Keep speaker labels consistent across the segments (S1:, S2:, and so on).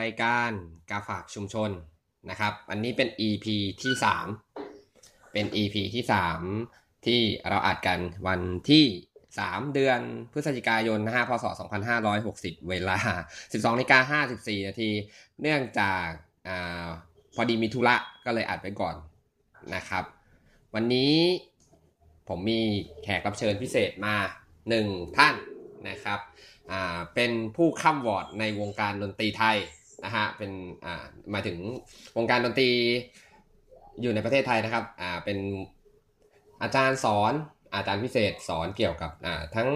S1: รายการกาฝากชุมชนนะครับ อันนี้เป็น EP ที่สามเป็น EP ที่สามที่เราอัดกันวันที่สามเดือนพฤศจิกายนนะฮะพศ 2560 เวลา 12นาฬิกา54 นาที เนื่องจากอ่าพอดีมีธุระก็เลยอัดไปก่อนนะครับ วันนี้ผมมีแขกรับเชิญพิเศษมาหนึ่งท่านนะครับ อ่า เป็นผู้ข้ามวอร์ดในวงการดนตรีไทย นะฮะเป็นอ่าหมายถึงวงการดนตรีอยู่ในประเทศไทยนะครับอ่าเป็นอาจารย์สอนอาจารย์พิเศษสอนเกี่ยวกับอ่าทั้ง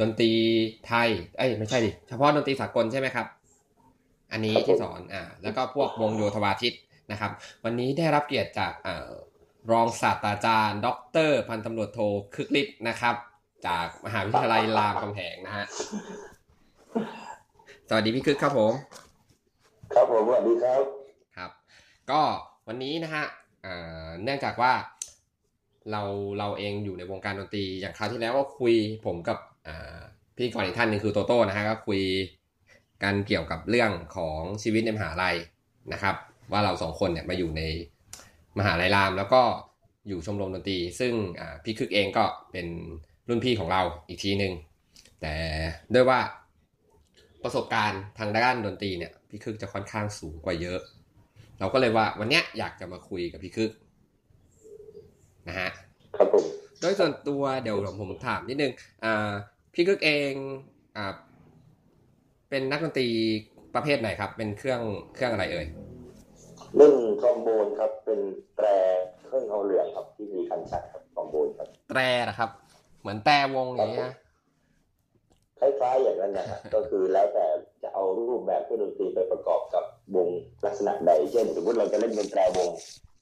S1: ดนตรีไทยเอ้ยไม่ใช่ดิเฉพาะดนตรีสากลใช่ไหมครับ อันนี้ที่สอนอ่าแล้วก็พวกวงโยธวาทิตนะครับ วันนี้ได้รับเกียรติจากอ่ารองศาสตราจารย์ ดร พันตำรวจโทคึกฤทธิ์นะครับ จากมหาวิทยาลัยรามคำแหงนะฮะ สวัสดีพี่คึกครับผม
S2: ครับผมสวัสดีครับ
S1: ครับ ก็วันนี้นะฮะอ่าเนื่องจากว่าเราเราเองอยู่ในวงการดนตรีอย่างคราวที่แล้วก็คุยผมกับอ่าพี่ก่อนอีกท่านหนึ่งคือโตโต้นะฮะก็คุยกันเกี่ยวกับเรื่องของชีวิตในมหาลัยนะครับ ว่าเราสองคนเนี่ยมาอยู่ในมหาลัยราม แล้วก็อยู่ชมรมดนตรี ซึ่งอ่าพี่คึกเองก็เป็นรุ่นพี่ของเราอีกทีหนึ่งแต่ด้วยว่า ประสบการณ์ทางด้านดนตรีเนี่ยพี่คึกจะค่อนข้างสูงกว่าเยอะ เราก็เลยว่าวันเนี้ยอยากจะมาคุยกับพี่คึกนะฮะ
S2: ครับผม
S1: โดยส่วนตัวเดี๋ยวผมถามนิดนึงอ่าพี่คึกเองอ่าเป็นนักดนตรีประเภทไหนครับ เป็นเครื่องเครื่องอะไรเอ่ย
S2: เล่นทรอมโบนครับ เป็นแตรเครื่องทองเหลืองครับที่มีคันชักครับทรอมโบนครับ
S1: แตรนะครับ เหมือนแตรวงอย่างเงี้ย
S2: คล้ายๆอย่างนั้นนะครับก็คือแล้วแต่จะเอารูปแบบเครื่องดนตรีไปประกอบกับวงลักษณะใดเช่น สมมติเราจะเล่นเป็นแตรวง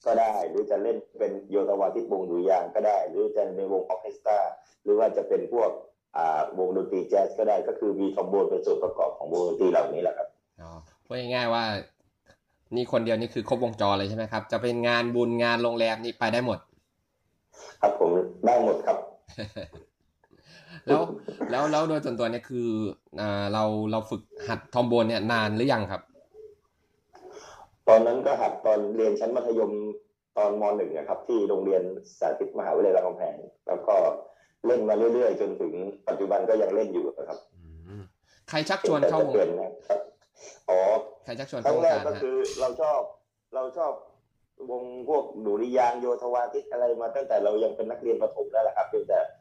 S2: ก็ได้ หรือจะเล่นเป็นโยธวาทิตวงดุริยางค์ก็ได้ หรือจะในวงออร์เคสตราหรือว่าจะเป็นพวกอ่าวงดนตรีแจ๊สก็ได้ก็คือมีทรอมโบนเป็นส่วนประกอบของวงดนตรีเหล่านี้แหละครับ
S1: อ๋อพูดง่ายๆว่า นี่คนเดียวนี่คือครบวงจรเลยใช่ไหมครับ จะเป็นงานบุญงานโรงแรมนี่ไปได้หมด
S2: ครับผมได้หมดครับ
S1: แล้วแล้วแล้วโดยส่วนตัวเนี่ยคืออ่าเราเราฝึกหัดทอมโบนเนี่ยนานหรือยังครับ
S2: ตอนนั้นก็หัดตอนเรียนชั้นมัธยมตอนมหนึ่งนะครับ ที่โรงเรียนสาธิตมหาวิทยาลัยรามคำแหงแล้วก็เล่นมาเรื่อยๆ จนถึงปัจจุบันก็ยังเล่นอยู่นะครับ
S1: อืมใครชักชวนเข้าวง
S2: แต่จะปลี่ยนนะครับอ๋อ
S1: ใครชักชวน
S2: ครั้
S1: เข้างวง
S2: แรก
S1: การ
S2: ก็
S1: ฮะ
S2: คือเราชอบเราชอบวงพวกดุริยางค์โยธวาทิตอะไรมาตั้งแต่เรายังเป็นนักเรียนประถมแล้วแหละครับเพียงแต่อ่า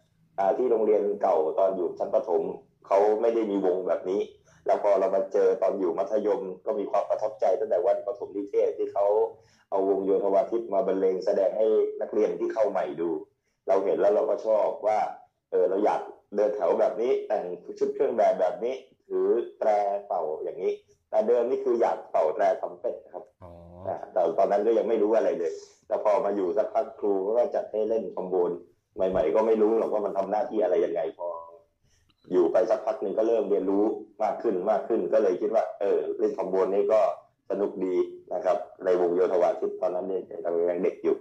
S2: ที่โรงเรียนเก่าตอนอยู่ชั้นประถมเขาไม่ได้มีวงแบบนี้ แล้วพอเรามาเจอตอนอยู่มัธยมก็มีความประทับใจตั้งแต่วันประถมนิเทศที่เขาเอาวงโยธวาทิตมาบรรเลงแสดงให้นักเรียนที่เข้าใหม่ดู เราเห็นแล้วเราก็ชอบว่าเออเราอยากเดินแถวแบบนี้แต่งชุดเครื่องแบบแบบนี้ถือแตรเป่าอย่างนี้ แต่เดิมนี่คืออยากเป่าแตรทำเป็ดครับ
S1: อ๋อ
S2: อ่าแต่ตอนนั้นก็ยังไม่รู้อะไรเลย แต่พอมาอยู่สักพักครูก็จัดให้เล่นคอมโบน ใหม่ ๆ ก็ไม่รู้หรอกว่ามันทำหน้าที่อะไรยังไงพอ อยู่ไปสักพักหนึ่งก็เริ่มเรียนรู้มากขึ้นมากขึ้นก็เลยคิดว่า เออ เล่นคอมโบนนี่ก็สนุกดีนะครับ ในวงโยธวาทิตตอนนั้นเนี่ยเรายังเด็กอยู่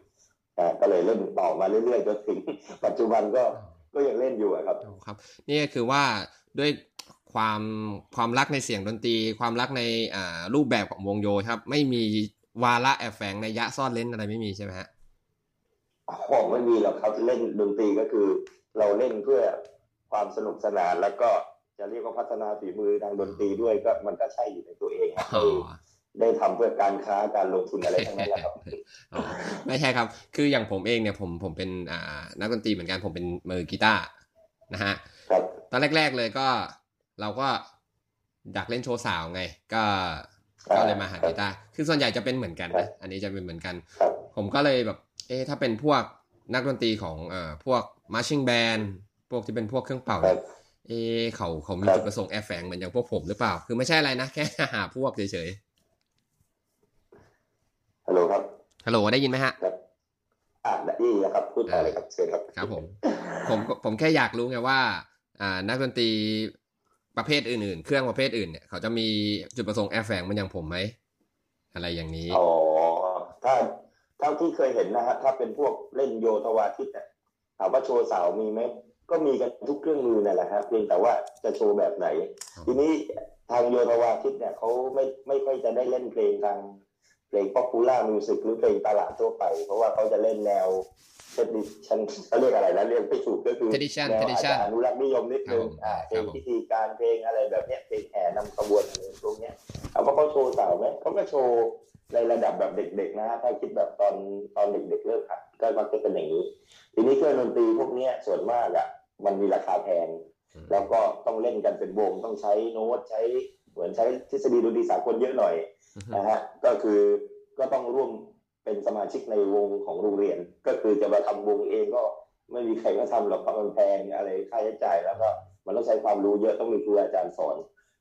S2: อ่าก็เลยเล่นต่อมาเรื่อยๆจนถึงปัจจุบันก็ก็ยังเล่นอยู่ครับ
S1: ครับ นี่คือว่าด้วยความความรักในเสียงดนตรี ความรักในอ่ารูปแบบของวงโยครับ ไม่มีวาระแอบแฝงในยะซ่อนเล่นอะไรไม่มีใช่ไหมฮะ
S2: อ๋อไม่มีหรอกครับเล่นดนตรีก็คือ เราเล่นเพื่อความสนุกสนานแล้วก็จะเรียกว่าพัฒนาฝีมือทางดนตรีด้วยก็มันก็ใช่อยู่ในตัวเองครับ
S1: อ๋อ
S2: ได้ได้ทำเพื่อการค้าการลงทุนอะไรทั้งนั้นแหละครับ
S1: อ๋อไม่ใช่ครับ คืออย่างผมเองเนี่ยผมผมเป็นอ่านักดนตรีเหมือนกันผมเป็นมือกีตาร์นะฮะ
S2: ครับ
S1: ตอนแรก ๆเลยก็เราก็อยากเล่นโชว์สาวไง ก็ก็เลยมาหากีตาร์คือส่วนใหญ่จะเป็นเหมือนกันนะอันนี้จะเป็นเหมือนกัน
S2: ครับ
S1: ผมก็เลยแบบ เอ๊ะถ้าเป็นพวกนักดนตรีของเอ่อพวกมาร์ชิ่งแบนพวกที่เป็นพวกเครื่องเป่า
S2: ครั
S1: เนี่ย
S2: บ
S1: เอ๊ะเขาเขามี
S2: ครับ
S1: จุดประสงค์แอบแฝงเหมือนอย่างพวกผมหรือเปล่า คือไม่ใช่อะไรนะ แค่หาพวกเฉย
S2: ฮัลโหลครับ
S1: ๆฮัลโหลได้ยินไหมฮะ
S2: ครับอ่าได้ยินแล้วครับพูดต่อเลยครับเชิญครับ
S1: ครับผมผมผมแค่อยากรู้ไงว่า อ่า นักดนตรีประเภทอื่นๆ เครื่องประเภทอื่นเนี่ยเขาจะมีจุดประสงค์แอบแฝงเหมันอย่างผมไหมอะไรอย่างนี้
S2: อ๋อถ้า เท่าที่เคยเห็นนะฮะถ้าเป็นพวกเล่นโยธวาทิตเนี่ยถามว่าโชว์สาวมีไหมก็มีกันทุกเครื่องมือนั่นแหละครับเพียงแต่ว่าจะโชว์แบบไหน ทีนี้ทางโยธวาทิตเนี่ยเขาไม่ไม่ค่อยจะได้เล่นเพลงทางเพลง popular music หรือเพลงตลาดทั่วไป เพราะว่าเขาจะเล่นแนวเทดิชันเขาเรียกอะไรนะเรียกไม่ถูกก็คือ
S1: tradition
S2: แนวอาจ
S1: tradition
S2: จะอนุรักษ์นิยมนิดนึง
S1: ครับผม
S2: อ่าเพล
S1: ครับผม
S2: พิธีการเพลงอะไรแบบเนี้ยเพลงแห่นำขบวนอะไรตรงเนี้ยถามว่าเขาโชว์สาวไหมเขาก็โชว์ ในระดับแบบเด็กๆนะถ้าคิดแบบตอนตอนเด็กๆเริ่มหัดก็มักจะเป็นอย่างนี้ ทีนี้เครื่องดนตรีพวกเนี้ยส่วนมากอะ มันมีราคาแพง แล้วก็ต้องเล่นกันเป็นวงต้องใช้โน้ตใช้เหมือนใช้ทฤษฎีดนตรีสากลเยอะหน่อย
S1: อือฮึ
S2: นะฮะก็คือก็ต้องร่วมเป็นสมาชิกในวงของโรงเรียน ก็คือจะมาทำวงเองก็ไม่มีใครก็ทำหรอกเพราะมันแพงอะไรค่าใช้จ่ายแล้วก็มันต้องใช้ความรู้เยอะต้องมีครูอาจารย์สอน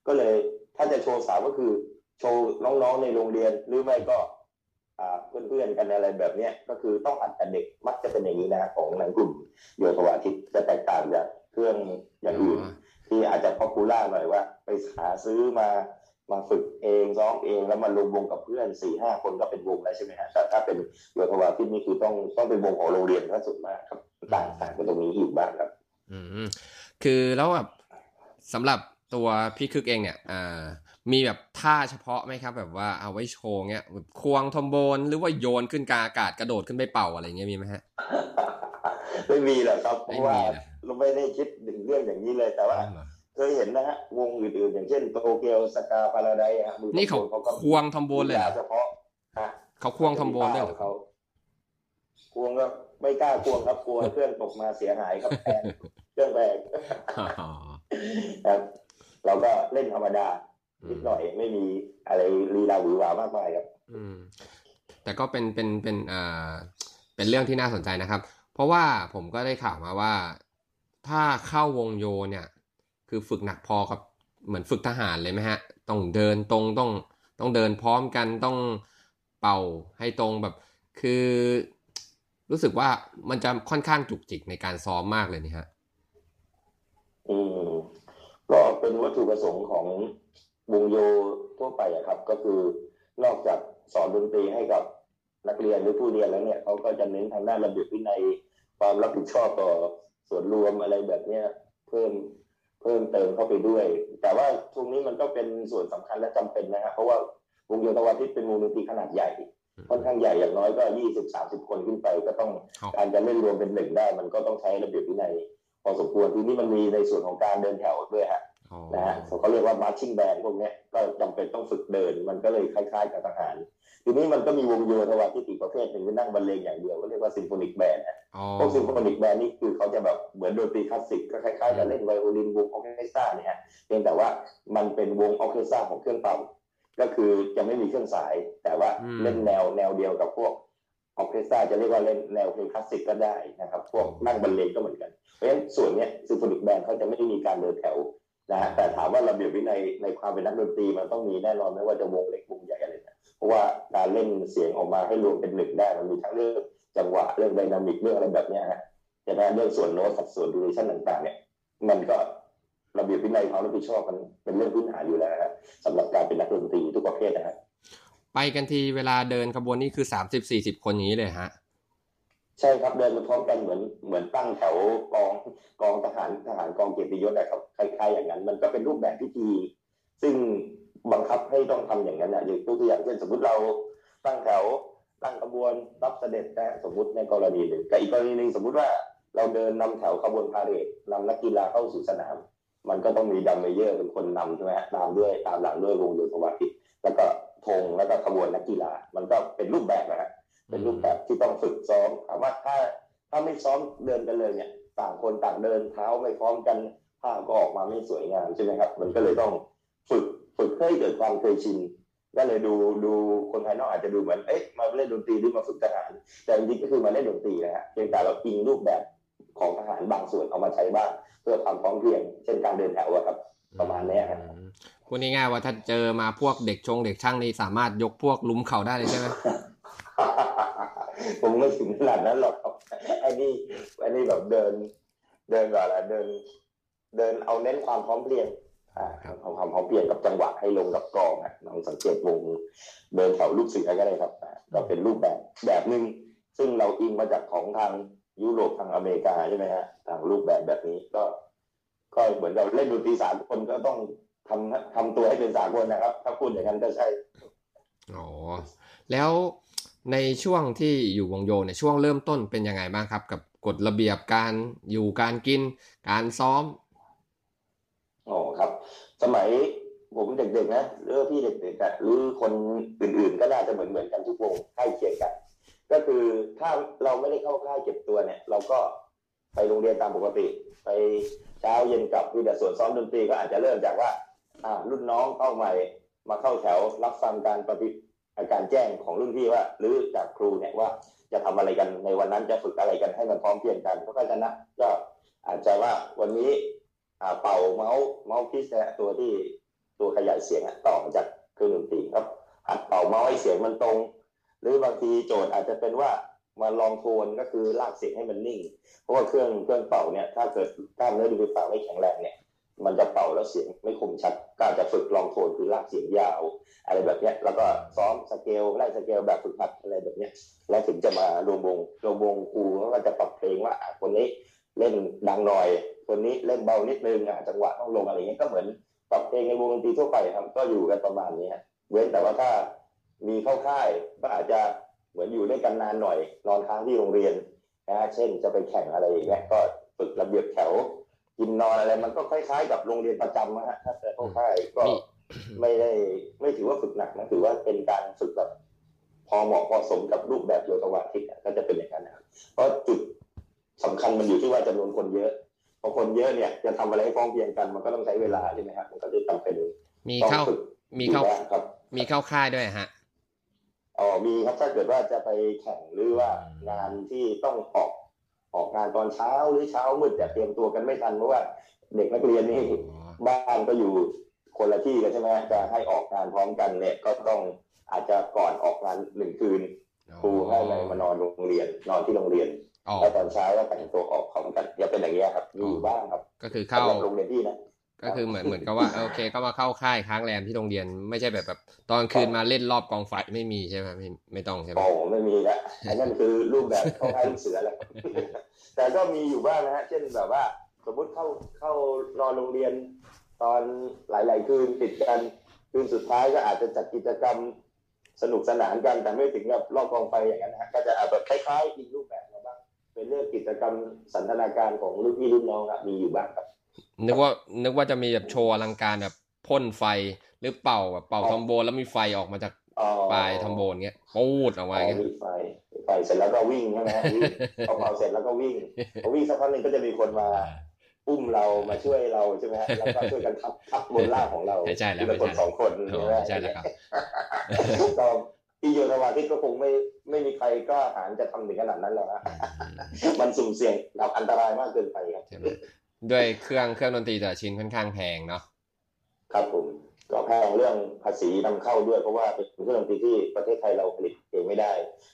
S2: ก็เลยถ้าจะโชว์สาวก็คือ โชว์น้องๆในโรงเรียนหรือไม่ก็อ่าเพื่อนๆกันอะไรแบบเนี้ยก็คือต้องหัดกันเด็กมักจะเป็นอย่างนี้นะของหนังกลุ่มโยธวาทิตจะแตกต่างจากเครื่องอย่างอื่นที่อาจจะพอปูล่าหน่อยว่า ไปหาซื้อมามาฝึกเองซ้อมเองแล้วมารวมวงกับเพื่อนสี่ห้าคนก็เป็นวงแล้วใช่ไหมฮะแต่ถ้าเป็นโยธวาทิตนี่คือต้องต้องเป็นวงของโรงเรียนถ้าสุดมากครับต่างต่างกันตรงนี้อยู่บ้างครับ
S1: อืมคือแล้วแบบสำหรับตัวพี่คึกเองเนี่ยอ่า มีแบบท่าเฉพาะไหมครับ แบบว่าเอาไว้โชว์เงี้ยแบบควงทรอมโบนหรือว่าโยนขึ้นกลางอากาศกระโดดขึ้นไปเป่าอะไรเงี้ยมีไหมฮะ
S2: ไม่มีหรอกครับเพ
S1: ไม่
S2: ราะว่า
S1: มีนะ
S2: เราไม่ได้คิดถึงเรื่องอย่างนี้เลยแต่ว่าเคยเห็นนะฮะวงอื่นๆอย่างเช่น Tokyo Ska Paradise ฮะมือ
S1: นี่เขา
S2: เขาก็
S1: ควงทรอมโบนเลยเหรอ
S2: เฉพาะฮะ
S1: เขาควงทอมโบนด้วยเหรอ
S2: เขาควงก็ไม่กล้าควงครับกลัวเครื่องตกมาเสียหายครับแพงเครื่องแพง
S1: อ๋อ
S2: ครับเราก็เล่นธรรมดา นิดหน่อยไม่มีอะไรลีลาหวือหวามากมายครับ
S1: อืม แต่ก็เป็นเป็นเป็นอ่าเป็นเรื่องที่น่าสนใจนะครับ เพราะว่าผมก็ได้ข่าวมาว่า ถ้าเข้าวงโยเนี่ย คือฝึกหนักพอกับเหมือนฝึกทหารเลยไหมฮะ ต้องเดินตรงต้องต้องเดินพร้อมกันต้องเป่าให้ตรงแบบ คือรู้สึกว่ามันจะค่อนข้างจุกจิกในการซ้อมมากเลยนี่ฮะ
S2: อืมก็เป็นวัตถุประสงค์ของ วงโยทั่วไปอะครับ ก็คือนอกจากสอนดนตรีให้กับนักเรียนหรือผู้เรียนแล้วเนี่ยเขาก็จะเน้นทางด้านระเบียบวินัยความรับผิดชอบต่อส่วนรวมอะไรแบบเนี้ยเพิ่มเพิ่มเติมเข้าไปด้วย แต่ว่าตรงนี้มันก็เป็นส่วนสำคัญและจำเป็นนะฮะเพราะว่าวงโยธวาทิตเป็นวงดนตรีขนาดใหญ่ค่อนข้างใหญ่อย่างน้อยก็ยี่สิบสามสิบคนขึ้นไป ก็ต้อง
S1: ครับ
S2: การจะเล่นรวมเป็นหนึ่งได้ มันก็ต้องใช้ระเบียบวินัยพอสมควรทีนี้มันมีในส่วนของการเดินแถวด้วยฮะ
S1: อ๋อ
S2: นะฮะเขาเรียกว่า marching band พวกเนี้ยก็จำเป็นต้องฝึกเดิน มันก็เลยคล้ายๆกับทหาร ทีนี้มันก็มีวงโยธวาทิตอีกประเภทหนึ่งที่นั่งบรรเลงอย่างเดียวก็เรียกว่าซิมโฟนิกแบนด์
S1: อ๋อ
S2: พวก symphonic band นี่คือเขาจะแบบเหมือนดนตรีคลาสสิกก็คล้ายๆกับเล่นไวโอลินวงออร์เคสตราเนี่ยฮะเพียงแต่ว่ามันเป็นวงออร์เคสตราของเครื่องเป่าก็คือจะไม่มีเครื่องสาย แต่ว่าเล่นแนวแนวเดียวกับพวกออร์เคสตราจะเรียกว่าเล่นแนวเพลงคลาสสิกก็ได้นะครับ พวกนั่งบรรเลงก็เหมือนกัน เพราะฉะนั้นส่วนเนี้ย symphonic band เขาจะไม่ได้มีการเดินแถว นะฮะแต่ถามว่าระเบียบวินัยในความเป็นนักดนตรีมันต้องมีแน่นอนไม่ว่าจะวงเล็กวงใหญ่อะไรนะเพราะว่าการเล่นเสียงออกมาให้รวมเป็นหนึ่งได้มันมีทั้งเรื่องจังหวะเรื่องไดนามิกเรื่องอะไรแบบเนี้ยฮะจะได้เรื่องส่วนโน้ตสัดส่วนดูเรชั่นต่าง ๆ เนี่ย มันก็ระเบียบวินัยความรับผิดชอบมันเป็นเรื่องพื้นฐานอยู่แล้วนะสำหรับการเป็นนักดนตรีทุกประเภทนะฮะ
S1: ไปกันทีเวลาเดินขบวนนี่คือสามสิบสี่สิบคนนี้เลยฮะ
S2: ใช่ครับเดินมาพร้อมกันเหมือนเหมือนตั้งแถวกองกองทหารทหารกองเกียรติยศนะครับคล้ายๆอย่างนั้น มันก็เป็นรูปแบบพิธี ซึ่งบังคับให้ต้องทำอย่างนั้นนะอย่างตัวอย่างเช่นสมมติเราตั้งแถวตั้งขบวนรับเสด็จนะสมมติในกรณีหนึ่งแต่อีกกรณีหนึ่งสมมติว่าเราเดินนำแถวขบวนพาเหรดนำนักกีฬาเข้าสู่สนาม มันก็ต้องมีดรัมเมเยอร์เป็นคนนำใช่ไหมฮะตามด้วยตามหลังด้วยวงโยธวาทิตแล้วก็ธงแล้วก็ขบวนนักกีฬา มันก็เป็นรูปแบบนะฮะ เป็นรูปแบบที่ต้องฝึกซ้อมถามว่าถ้าถ้าไม่ซ้อมเดินกันเลยเนี่ย ต่างคนต่างเดินเท้าไม่พร้อมกันภาพก็ออกมาไม่สวยงามใช่ไหมครับ มันก็เลยต้องฝึกฝึกให้เกิดความเคยชินก็เลยดูดูคนภายนอกอาจจะดูเหมือนเอ๊ะมาเล่นดนตรีหรือมาฝึกทหาร แต่จริงก็คือมาเล่นดนตรีนะฮะเพียงแต่เราอิงรูปแบบของทหารบางส่วนเอามาใช้บ้างเพื่อความพร้อมเพรียง เช่นการเดินแถวครับ ประมาณนี้ครับ
S1: พูดง่ายๆว่าถ้าเจอมาพวกเด็กชงเด็กช่างนี่สามารถยกพวกลุมเข่าได้เลยใช่ไหม
S2: ผมไม่ถึงขนาดนั้นหรอกครับไอ้นี่ไอ้นี่แบบเดิน เดินก่อนละเดิน เดินเอาเน้นความพร้อมเพรียงอ่าเอาความพร้อมเพรียงกับจังหวะให้ลงกับกลองอะลองสังเกตวงเดินแถวลูกเสือก็ได้ครับอ่าก็เป็นรูปแบบแบบหนึ่งซึ่งเราอิงมาจากของทางยุโรปทางอเมริกาใช่ไหมฮะทางรูปแบบแบบนี้ก็ ก็เหมือนกับเล่นดนตรีสากลก็ต้องทำทำตัวให้เป็นสากลนะครับ ถ้าพูดอย่างนั้นก็ใช่
S1: อ๋อแล้ว ในช่วงที่อยู่วงโยในช่วงเริ่มต้นเป็นยังไงบ้างครับ กับกฎระเบียบการอยู่การกิน การซ้อม
S2: อ๋อครับ สมัยผมเด็กๆนะหรือพี่เด็กๆอะหรือคนอื่นๆก็น่าจะเหมือนเหมือนกันทุกวงใกล้เคียงกัน ก็คือถ้าเราไม่ได้เข้าค่ายเก็บตัวเนี่ย เราก็ไปโรงเรียนตามปกติ ไปเช้าเย็นกลับคือแต่ส่วนซ้อมดนตรีก็อาจจะเริ่มจากว่า อ่ารุ่นน้องเข้าใหม่ มาเข้าแถวรับฟังการปฏิ การแจ้งของรุ่นพี่ว่า หรือจากครูเนี่ยว่าจะทำอะไรกันในวันนั้นจะฝึกอะไรกันให้มันพร้อมเพรียงกันเพราะฉะนั้นก็อาจจะว่าวันนี้เป่าเมาส์เมาส์พิสเนี่ยตัวที่ตัวขยายเสียงต่อจากเครื่องดนตรีครับหัดเป่าเมาส์ให้เสียงมันตรง หรือบางทีโจทย์อาจจะเป็นว่ามาลองโทนก็คือลากเสียงให้มันนิ่ง เพราะว่าเครื่องเครื่องเป่าเนี่ยถ้าเกิดกล้ามเนื้อดูไปเป่าไม่แข็งแรงเนี่ย มันจะเป่าแล้วเสียงไม่คมชัดก็อาจจะฝึกลองโทนคือลากเสียงยาว อะไรแบบเนี้ยแล้วก็ซ้อมสเกลไล่สเกลแบบฝึกหัดอะไรแบบเนี้ยแล้วถึงจะมารวมวงรวมวงครูก็จะปรับเพลงว่าคนนี้เล่นดังหน่อย คนนี้เล่นเบานิดนึงอะจังหวะต้องลงอะไรเงี้ยก็เหมือนปรับเพลงในวงดนตรีทั่วไปครับก็อยู่กันประมาณนี้ฮะเว้นแต่ว่าถ้ามีเข้าค่ายก็อาจจะเหมือนอยู่ด้วยกันนานหน่อย นอนค้างที่โรงเรียนนะฮะเช่นจะไปแข่งอะไรอย่างเงี้ยก็ฝึกระเบียบแถว กินนอนอะไร มันก็คล้ายๆ กับโรงเรียนประจำนะฮะถ้าแต่เข้าค่ายก็
S1: มี
S2: ไม่ได้ไม่ถือว่าฝึกหนักนะถือว่าเป็นการฝึกแบบพอเหมาะพอสมกับรูปแบบโยธวาทิตอะก็จะเป็นอย่างนั้นนะครับเพราะจุดสำคัญมันอยู่ที่ว่าจำนวนคนเยอะพอคนเยอะเนี่ยจะทำอะไรให้พร้อมเพรียงกัน มันก็ต้องใช้เวลาใช่ไหมครับมันก็จะจำเป็น
S1: มี
S2: ต้อง
S1: เข้า
S2: ฝึก
S1: มีเข้า
S2: อยู่บ้งครับ
S1: มีเข้าค่ายด้วยฮะ
S2: อ๋อมีครับถ้าเกิดว่าจะไปแข่งหรือว่างานที่ต้องออก ออกงานตอนเช้าหรือเช้ามืดแต่เตรียมตัวกันไม่ทันเพราะว่าเด็กนักเรียนนี่
S1: อ๋อ
S2: บ้านก็อยู่คนละที่กันใช่ไหมจะให้ออกงานพร้อมกันเนี่ยก็ต้องอาจจะก่อนออกงานหนึ่งคืนครูให้มามานอนโรงเรียนนอนที่โรงเรียน
S1: อ๋อ
S2: แล้วตอนเช้าก็แต่งตัวออกพร้อมกันอย่าเป็นอย่างเงี้ยครับมีอยู่บ้างครับ
S1: ก็คือเข้า
S2: สำหรับโรงเรียนที่นะ
S1: ก็คือเหมือนเหมือนกับว่าโอเคก็มาเข้าค่ายค้างแรมที่โรงเรียนไม่ใช่แบบแบบ ตอนคืนมาเล่นรอบกองไฟไม่มีใช่ไหมไม่ไม่ต้องใช่ไหม
S2: โอ้ไม่มีละอันนั้นคือรูปแบบเข้าค่ายลูกเสือแหละแต่ก็มีอยู่บ้างนะฮะเช่นแบบว่า สมมุติเข้าเข้านอนโรงเรียน ตอนหลาย ๆ คืนติดกันคืนสุดท้ายก็อาจจะจัดกิจกรรมสนุกสนานกันแต่ไม่ถึงกับรอบกองไฟอย่างนั้นนะฮะก็จะอาจแบบคล้ายๆอีกรูปแบบมาบ้างเป็นเรื่องกิจกรรมสันทนาการของรุ่นพี่รุ่นน้องอะมีอยู่บ้างครับ
S1: นึกว่านึกว่าจะมีแบบโชว์อลังการแบบพ่นไฟหรือเป่าแบบเป่า
S2: อ๋อ
S1: ทรอมโบนแล้วมีไฟออกมาจาก
S2: อ๋อ
S1: ปลายทอมโบนเงี้ยปู๊ดออกมา
S2: อ๋
S1: มา
S2: อ
S1: เงี้ย
S2: มีไฟไฟเสร็จแล้วก็วิ่งใช่ไหมฮะวิ่งพอเป่าเสร็จแล้วก็วิ่งพอวิ่งสักพักหนึ่งก็จะมีคนมาอุ้มเรามาช่วยเราใช่ไหมฮะแล้วก็ช่วยกันทับทับบนล่างของเรา
S1: ไม่ใช่แล้ว
S2: ทีละคน
S1: ไม่ใช่
S2: สองคน
S1: อ๋อ
S2: ใช่ไหม
S1: ใช่แล้วครับ
S2: ก็ที่โยธวาทิตก็คงไม่ไม่มีใครกล้าหาญจะทำถึงขนาดนั้นหรอกฮะมันสุ่มเสี่ยงกับอันตรายมากเกินไปครับ
S1: ใช่ไหม ด้วยเครื่องเครื่องดนตรีแต่ละชิ้นค่อนข้างแพงเนาะ
S2: ครับผมก็แพงเรื่องภาษีนำเข้าด้วยเพราะว่าเป็นเครื่องดนตรีที่ประเทศไทยเราผลิตเองไม่ได้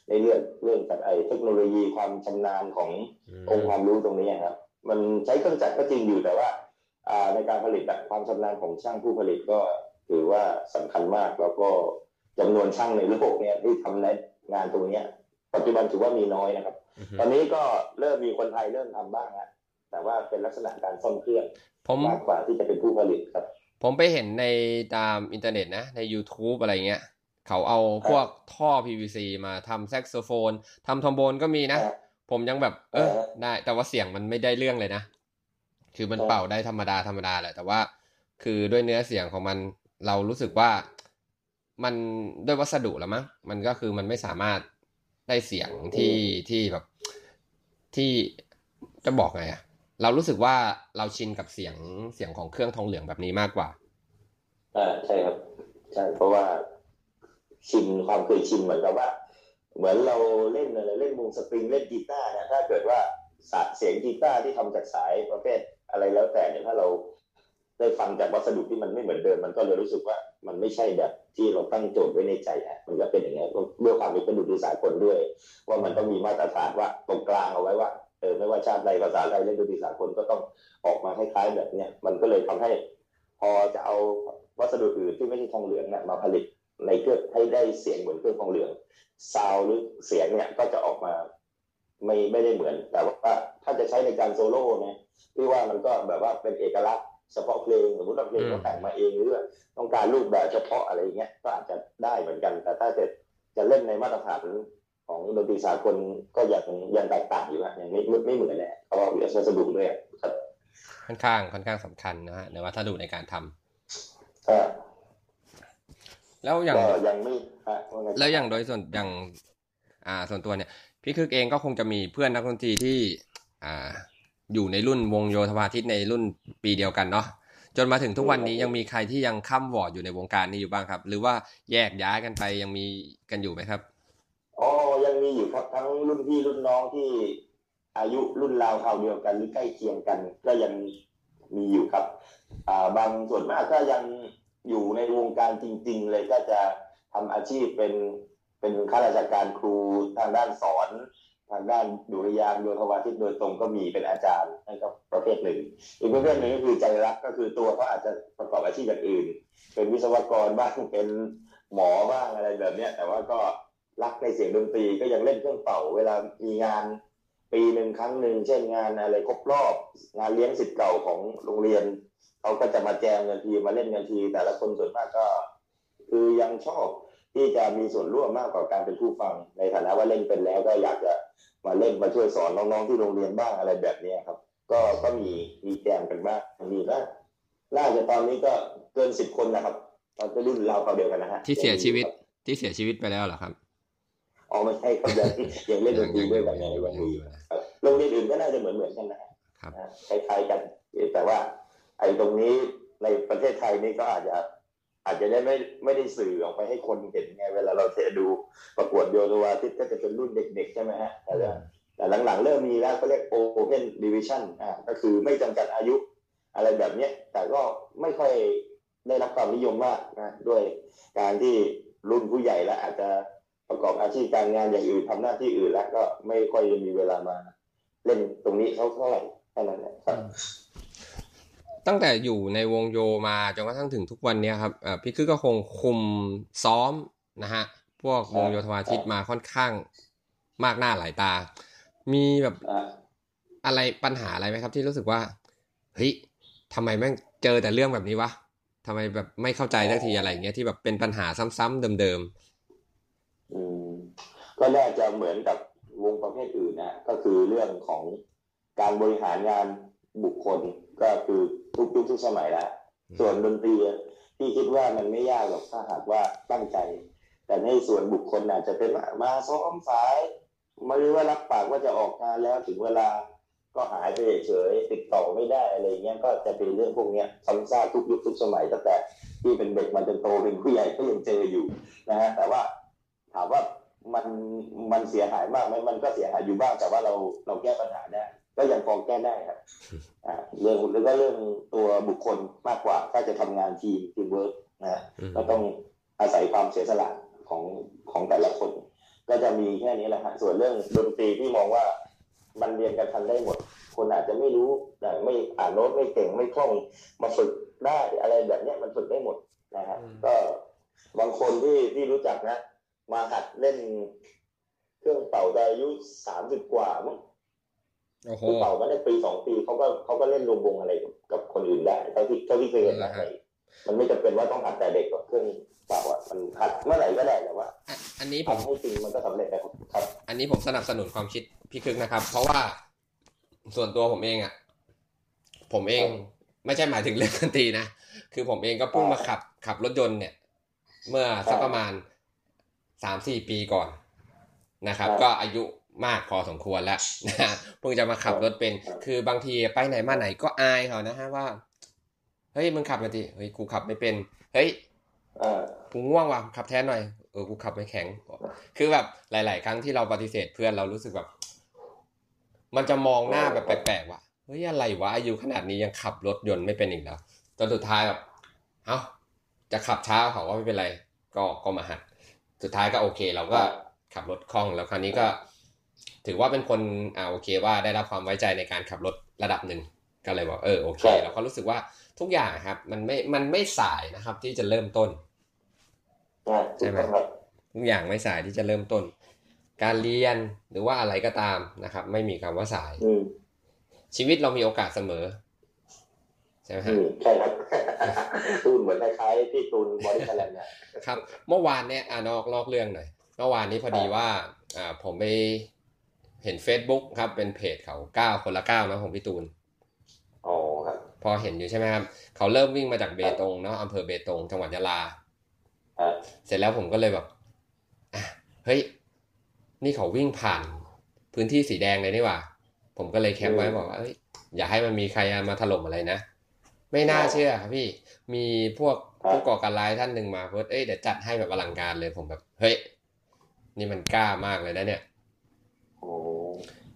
S2: ในเรื่องเรื่องจากไอ้เทคโนโลยีความชำนาญขององค์ความรู้ตรงนี้ครับ มันใช้เครื่องจักรก็จริงอยู่แต่ว่าอ่าในการผลิตอะความชำนาญของช่างผู้ผลิตก็ถือว่าสำคัญมากแล้วก็จำนวนช่างในโลกเนี่ยที่ทำในงานตรงเนี้ยปัจจุบันถือว่ามีน้อยนะครับ
S1: อือฮึ
S2: ตอนนี้ก็เริ่มมีคนไทยเริ่มทำบ้างฮะ แต่ว่าเป็นลักษณะการซ่อมเครื่อง
S1: ผม
S2: มากกว่าที่จะเป็นผู้ผลิตครับ
S1: ผมไปเห็นในตามอินเทอร์เน็ตนะ ใน YouTube อะไรเงี้ย เขาเอาพวกท่อ PVC มาทำแซกโซโฟนทำทรอมโบนก็มีนะ
S2: ครับ
S1: ผมยังแบบเออ
S2: เออ
S1: ได้ แต่ว่าเสียงมันไม่ได้เรื่องเลยนะ คือมัน
S2: เออ
S1: เป่าได้ธรรมดาธรรมดาแหละ แต่ว่าคือด้วยเนื้อเสียงของมันเรารู้สึกว่ามันด้วยวัสดุแล้วมั้งมันก็คือมันไม่สามารถได้เสียงที่ที่แบบที่จะบอกไงอะ เรารู้สึกว่าเราชินกับเสียงเสียงของเครื่องทองเหลืองแบบนี้มากกว่า
S2: อ่าใช่ครับใช่เพราะว่าชินความเคยชินเหมือนกับว่า เหมือนเราเล่นอะไรเล่นวงสตริงเล่นกีตาร์เนี่ยถ้าเกิดว่าสเสียงกีตาร์ที่ทำจากสายประเภทอะไรแล้วแต่เนี่ยถ้าเราได้ฟังจากวัสดุที่มันไม่เหมือนเดิมมันก็เลยรู้สึกว่ามันไม่ใช่แบบที่เราตั้งโจทย์ไว้ในใจอะมันก็เป็นอย่างนี้ยด้วยความที่เป็นดนตรีสากลด้วย ว่ามันต้องมีมาตรฐานว่าตรงกลางเอาไว้ว่า เออไม่ว่าชาติใดภาษาใดเล่นดนตรีสากลก็ต้องออกมาคล้ายๆแบบเนี้ยมันก็เลยทำให้ พอจะเอาวัสดุอื่นที่ไม่ใช่ทองเหลืองเนี่ยมาผลิตในเครื่องให้ได้เสียงเหมือนเครื่องทองเหลืองซาวหรือเสียงเนี่ยก็จะออกมาไม่ไม่ได้เหมือน แต่ว่าถ้าจะใช้ในการโซโล่เนี่ยพี่ว่ามันก็แบบว่าเป็นเอกลักษณ์เฉพาะเพลงสมมติว่าเพลงเขาแต่งมาเองหรือว่าต้องการรูปแบบเฉพาะอะไรเงี้ยก็อาจจะได้เหมือนกัน แต่ถ้าจะจะเล่นในมาตรฐาน ดนตรีสากลก็ยังยังแตกต่างอยู่นะยังไม่ไม่ไม่เหมือนแหละเพราะว่าวัสดุด้วยครับ
S1: ค่อนข้างค่อนข้างสำคัญนะฮะในวัสดุในการทำ
S2: ก็
S1: แล้วอย่าง
S2: ก็ยังไม่ฮะาไง
S1: แล้วอย่างโดยส่วนอย่าง อ่า ส่วนตัวเนี่ย พี่คึกเองก็คงจะมีเพื่อนนักดนตรีที่ อ่า อยู่ในรุ่นวงโยธวาทิตในรุ่นปีเดียวกันเนาะจนมาถึงทุกวันนี้ยังมีใครที่ยังข้ามวอร์ดอยู่ในวงการนี้อยู่บ้างครับ หรือว่าแยกย้ายกันไปยังมีกันอยู่ไหมครับ
S2: อ๋อยังมีอยู่ครับทั้งรุ่นพี่รุ่นน้องที่อายุรุ่นราวคราวเดียวกันหรือใกล้เคียงกัน ก็ยังมีอยู่ครับ อ่าบางส่วนมากก็ยังอยู่ในวงการจริง ๆ เลยก็จะทำอาชีพเป็นเป็นข้าราชการครูทางด้านสอน ทางด้านดุริยางโยธวาทิตโดยตรงก็มีเป็นอาจารย์นั่นก็ประเภทหนึ่ง อีกประเภทหนึ่งก็คือใจรักก็คือตัวเขาอาจจะประกอบอาชีพอย่างอื่น เป็นวิศวกรบ้างเป็นหมอบ้างอะไรแบบเนี้ยแต่ว่าก็ รักในเสียงดนตรีก็ยังเล่นเครื่องเป่า เวลามีงานปีหนึ่งครั้งหนึ่งเช่นงานอะไรครบรอบงานเลี้ยงสิทธิ์เก่าของโรงเรียนเขาก็จะมาแจมกันทีมาเล่นกันที แต่ละคนส่วนมากก็ คือยังชอบที่จะมีส่วนร่วมมากกว่าการเป็นผู้ฟัง ในฐานะว่าเล่นเป็นแล้วก็อยากจะมาเล่นมาช่วยสอนน้องๆที่โรงเรียนบ้างอะไรแบบนี้ครับ ก็ก็มีมีแจมกันบ้างมีนะน่าจะตอนนี้ก็เกินสิบคนนะครับตอนจะรุ่นเราเขาเดียวกันนะฮะ
S1: ที่เสียชีวิตที่เสียชีวิตไปแล้วเหรอครับ
S2: อ๋อไม่ใช่ครับยังยังเล่นดนตรีด้วยกันใน
S1: ยัง
S2: วัน
S1: อยู่
S2: นี้
S1: อยู่นะ
S2: ครับโรงเรียนอื่นก็น่าจะเหมือนเหมือนๆกันนะฮะ
S1: ครับ
S2: นะคล้ายๆกัน แต่ว่า ไอ้ตรงนี้ในประเทศไทยนี่ก็อาจจะ อาจจะได้ไม่ไม่ได้สื่อออกไปให้คนเห็นไง เวลาเราเทดูประกวดโยธวาทิตก็จะเป็นรุ่นเด็ก ๆ ใช่ไหมฮะแต่ว่าแต่หลังๆ เริ่มมีแล้วก็เรียก Open Division อ่าก็คือไม่จำกัดอายุอะไรแบบเนี้ย แต่ก็ไม่ค่อยได้รับความนิยมมากนะด้วยการที่รุ่นผู้ใหญ่แล้วอาจจะ ประกอบอาชีพการงานอย่างอื่นทำหน้าที่อื่นแล้วก็ไม่ค่อยจะมีเวลามา เล่นตรงนี้เท่าไหร่แค่นั้นแหละครับ
S1: ตั้งแต่อยู่ในวงโยมาจนกระทั่งถึงทุกวันเนี้ยครับเอ่อพี่คือก็คงคุมซ้อมนะฮะพวกวงโยธวาทิตมาค่อนข้างมากหน้าหลายตา มีแบบ
S2: อ่า
S1: อะไรปัญหาอะไรไหมครับ ที่รู้สึกว่าเฮ้ยทำไมแม่งเจอแต่เรื่องแบบนี้วะทำไมแบบไม่เข้าใจสักทีอะไรอย่างเงี้ยที่แบบเป็นปัญหาซ้ำๆเดิม
S2: อืม ก็น่าจะเหมือนกับวงประเภทอื่นนะก็คือเรื่องของการบริหารงานบุคคลก็คือทุกยุคทุกสมัยแล้วส่วนดนตรีอะพี่คิดว่ามันไม่ยากหรอกถ้าหากว่าตั้งใจ แต่ในส่วนบุคคลอาจจะเป็นว่ามาซ้อมสายมาหรือว่ารับปากว่าจะออกงานแล้วถึงเวลาก็หายไปเฉยติดต่อไม่ได้อะไรเงี้ยก็จะเป็นเรื่องพวกเนี้ยซ้ำซากทุกยุคทุกสมัยตั้งแต่ที่เป็นเด็กมันจนโตเป็นผู้ใหญ่ก็ยังเจออยู่นะฮะแต่ว่าถามว่า มันมันเสียหายมากไหมมันก็เสียหายอยู่บ้างแต่ว่าเราเราแก้ปัญหาได้ก็ยังพอแก้ได้ครับอ่าเรื่องแล้วก็เรื่องตัวบุคคลมากกว่า ถ้าจะทำงานทีมทีมเวิร์กนะฮะ
S1: ๆอืม
S2: ก็ต้องอาศัยความเสียสละของของแต่ละคน ก็จะมีแค่นี้แหละฮะส่วนเรื่องดนตรีที่มองว่ามันเรียนกันทันได้หมด คนอาจจะไม่รู้แต่ไม่อ่านโน้ตไม่เก่งไม่คล่องมาฝึกได้อะไรแบบเนี้ยมันฝึกได้หมดนะฮะก็บางคนที่ที่รู้จักนะ มาหัดเล่นเครื่องเป่าตอนอายุสามสิบกว่ามั้ง
S1: โอ้โห
S2: คือเป่ามาได้ปีสองปีเขาก็เขาก็เล่นรวมวงอะไรกับกับคนอื่นได้เท่าที่เท่าที่เคยเห็นนะ
S1: อืมฮะ
S2: มันไม่จำเป็นว่าต้องหัดแต่เด็กกับเครื่องเป่าอะมันหัดเมื่อไหร่ก็ได้แต่ว่า
S1: อะอันนี้ผม
S2: ทำให้จริงมันก็สำเร็จนะครับครับ
S1: อันนี้ผมสนับสนุนความคิดพี่คึกนะครับ เพราะว่าส่วนตัวผมเองอะ ผมเองไม่ใช่หมายถึงเรื่องดนตรีนะคือผมเองก็เพิ่งมาขับขับรถยนต์เนี่ย เมื่อสักประมาณ สามสี่ปีก่อนนะครับ ก็อายุมากพอสมควรแล้วนะฮะเพิ่งจะมาขับรถเป็น คือบางทีไปไหนมาไหนก็อายเขานะฮะว่า เฮ้ยมึงขับมาดิเฮ้ยกูขับไม่เป็น เฮ้ย
S2: อ่า
S1: กูง่วงว่ะขับแทนหน่อยเออกูขับไม่แข็ง คือแบบหลาย ๆ ครั้งที่เราปฏิเสธเพื่อนเรารู้สึกแบบ มันจะมองหน้าแบบแปลกๆว่ะเฮ้ยอะไรวะอายุขนาดนี้ยังขับรถยนต์ไม่เป็นอีกแล้วจนสุดท้ายแบบเอ้าจะขับช้าเขาว่าไม่เป็นไร ก็ก็มาหัด สุดท้ายก็โอเค เราก็ขับรถคล่องแล้วคราวนี้ก็ ถือว่าเป็นคนอ่าโอเคว่าได้รับความไว้ใจในการขับรถระดับหนึ่งก็เลยบอกเออโอเคแล้วก็รู้สึกว่าทุกอย่างครับ มันไม่มันไม่สายนะครับ ที่จะเริ่มต้น
S2: อ่าถูกต้องครับ
S1: ทุกอย่างไม่สายที่จะเริ่มต้น การเรียนหรือว่าอะไรก็ตามนะครับ ไม่มีคำว่าสาย
S2: อืม
S1: ชีวิตเรามีโอกาสเสมอใช่ไหม
S2: อื
S1: ฮะ
S2: มใช่ครับ ตูนเหมือนคล้ายๆพี่ตูนบอดี้แลนด์เนี่ย
S1: ครับ เมื่อวานเนี่ยอ่านอกนอกเรื่องหน่อย เมื่อวานนี้พอดีว่าอ่าผมไปเห็น Facebook ครับเป็นเพจเขาเก้าคนละเก้านะของพี่ตูน
S2: อ๋อครับ
S1: พอเห็นอยู่ใช่ไหมครับ เขาเริ่มวิ่งมาจากเบตงเนาะอำเภอเบตงจังหวัดยะลา
S2: อ่า
S1: เสร็จแล้วผมก็เลยแบบอะเฮ้ยนี่เขาวิ่งผ่านพื้นที่สีแดงเลยนี่หว่า ผมก็เลยแคปไว้บอกว่าเอ้ยอย่าให้มันมีใครมาถล่มอะไรนะ ไม่น่าเชื่อครับพี่ มีพวกผู้ก่อการร้ายท่านหนึ่งมาเพื่อเอ้ยเดี๋ยวจัดให้แบบอลังการเลยผมแบบ เฮ้ย นี่มันกล้ามากเลยนะเนี่ย
S2: โอ้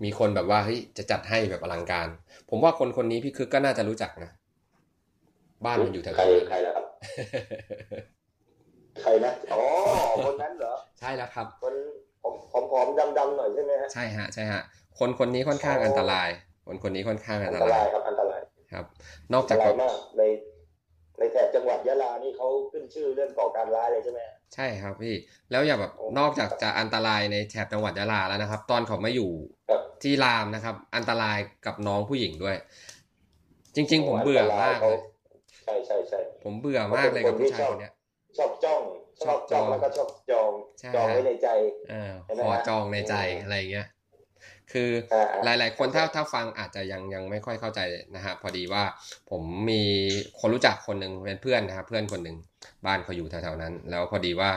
S1: มีคนแบบว่าเฮ้ยจะจัดให้แบบอลังการ ผมว่าคนคนนี้พี่คึกก็น่าจะรู้จักนะ บ้านมันอยู่แถว
S2: ใคร
S1: ๆนั้น
S2: ใครแล้วครับ ใครนะอ๋อคนนั้นเหรอ
S1: ใช่แล้วครับ
S2: คนผมผอมๆดำๆหน่อยใช่ไหมฮะ
S1: ใช่ฮะใช่ฮะคนคนนี้ค่อนข้างอันตราย คนคนนี้ค่อนข้างอั
S2: อั
S1: น
S2: น
S1: ต
S2: ต
S1: รารา
S2: ย
S1: ย
S2: ครับอันตราย
S1: ครับ นอก
S2: อัน
S1: จาก
S2: ตรา
S1: เขา
S2: ยมากในในแถบจังหวัดยะลานี่เขาขึ้นชื่อเรื่องก่อการร้ายเลยใช่ไหมฮะ
S1: ใช่ครับพี่แล้วอย่าแบบ
S2: โอ้
S1: นอกจากจะอันตรายในแถบจังหวัดยะลาแล้วนะครับ ตอนเขามาอยู่
S2: ครับ
S1: ที่รามนะครับ อันตรายกับน้องผู้หญิงด้วย จริง ๆ ผมเบื่อมากเลย
S2: ใช่ใช่ใช่
S1: ผมเบื่อมากเลยกับผู้ชายคนเนี้ย
S2: ชอบจ้องชอบจ้อง
S1: ชอบจ้อง
S2: แล้วก็ชอบจอง
S1: ใช่
S2: จองไว้ในใจ
S1: เออ
S2: ใช่ไหม
S1: ขอ
S2: ฮะ
S1: จองในใจ
S2: อืม
S1: อะไรเงี้ย คือ
S2: อ่า
S1: หลาย ๆ คนถ้าถ้าฟังอาจจะยังยังไม่ค่อยเข้าใจนะฮะพอดีว่าผมมีคนรู้จักคนหนึ่งเป็นเพื่อนนะครับเพื่อนคนหนึ่งบ้านเขาอยู่แถวๆนั้น แล้วพอดีว่า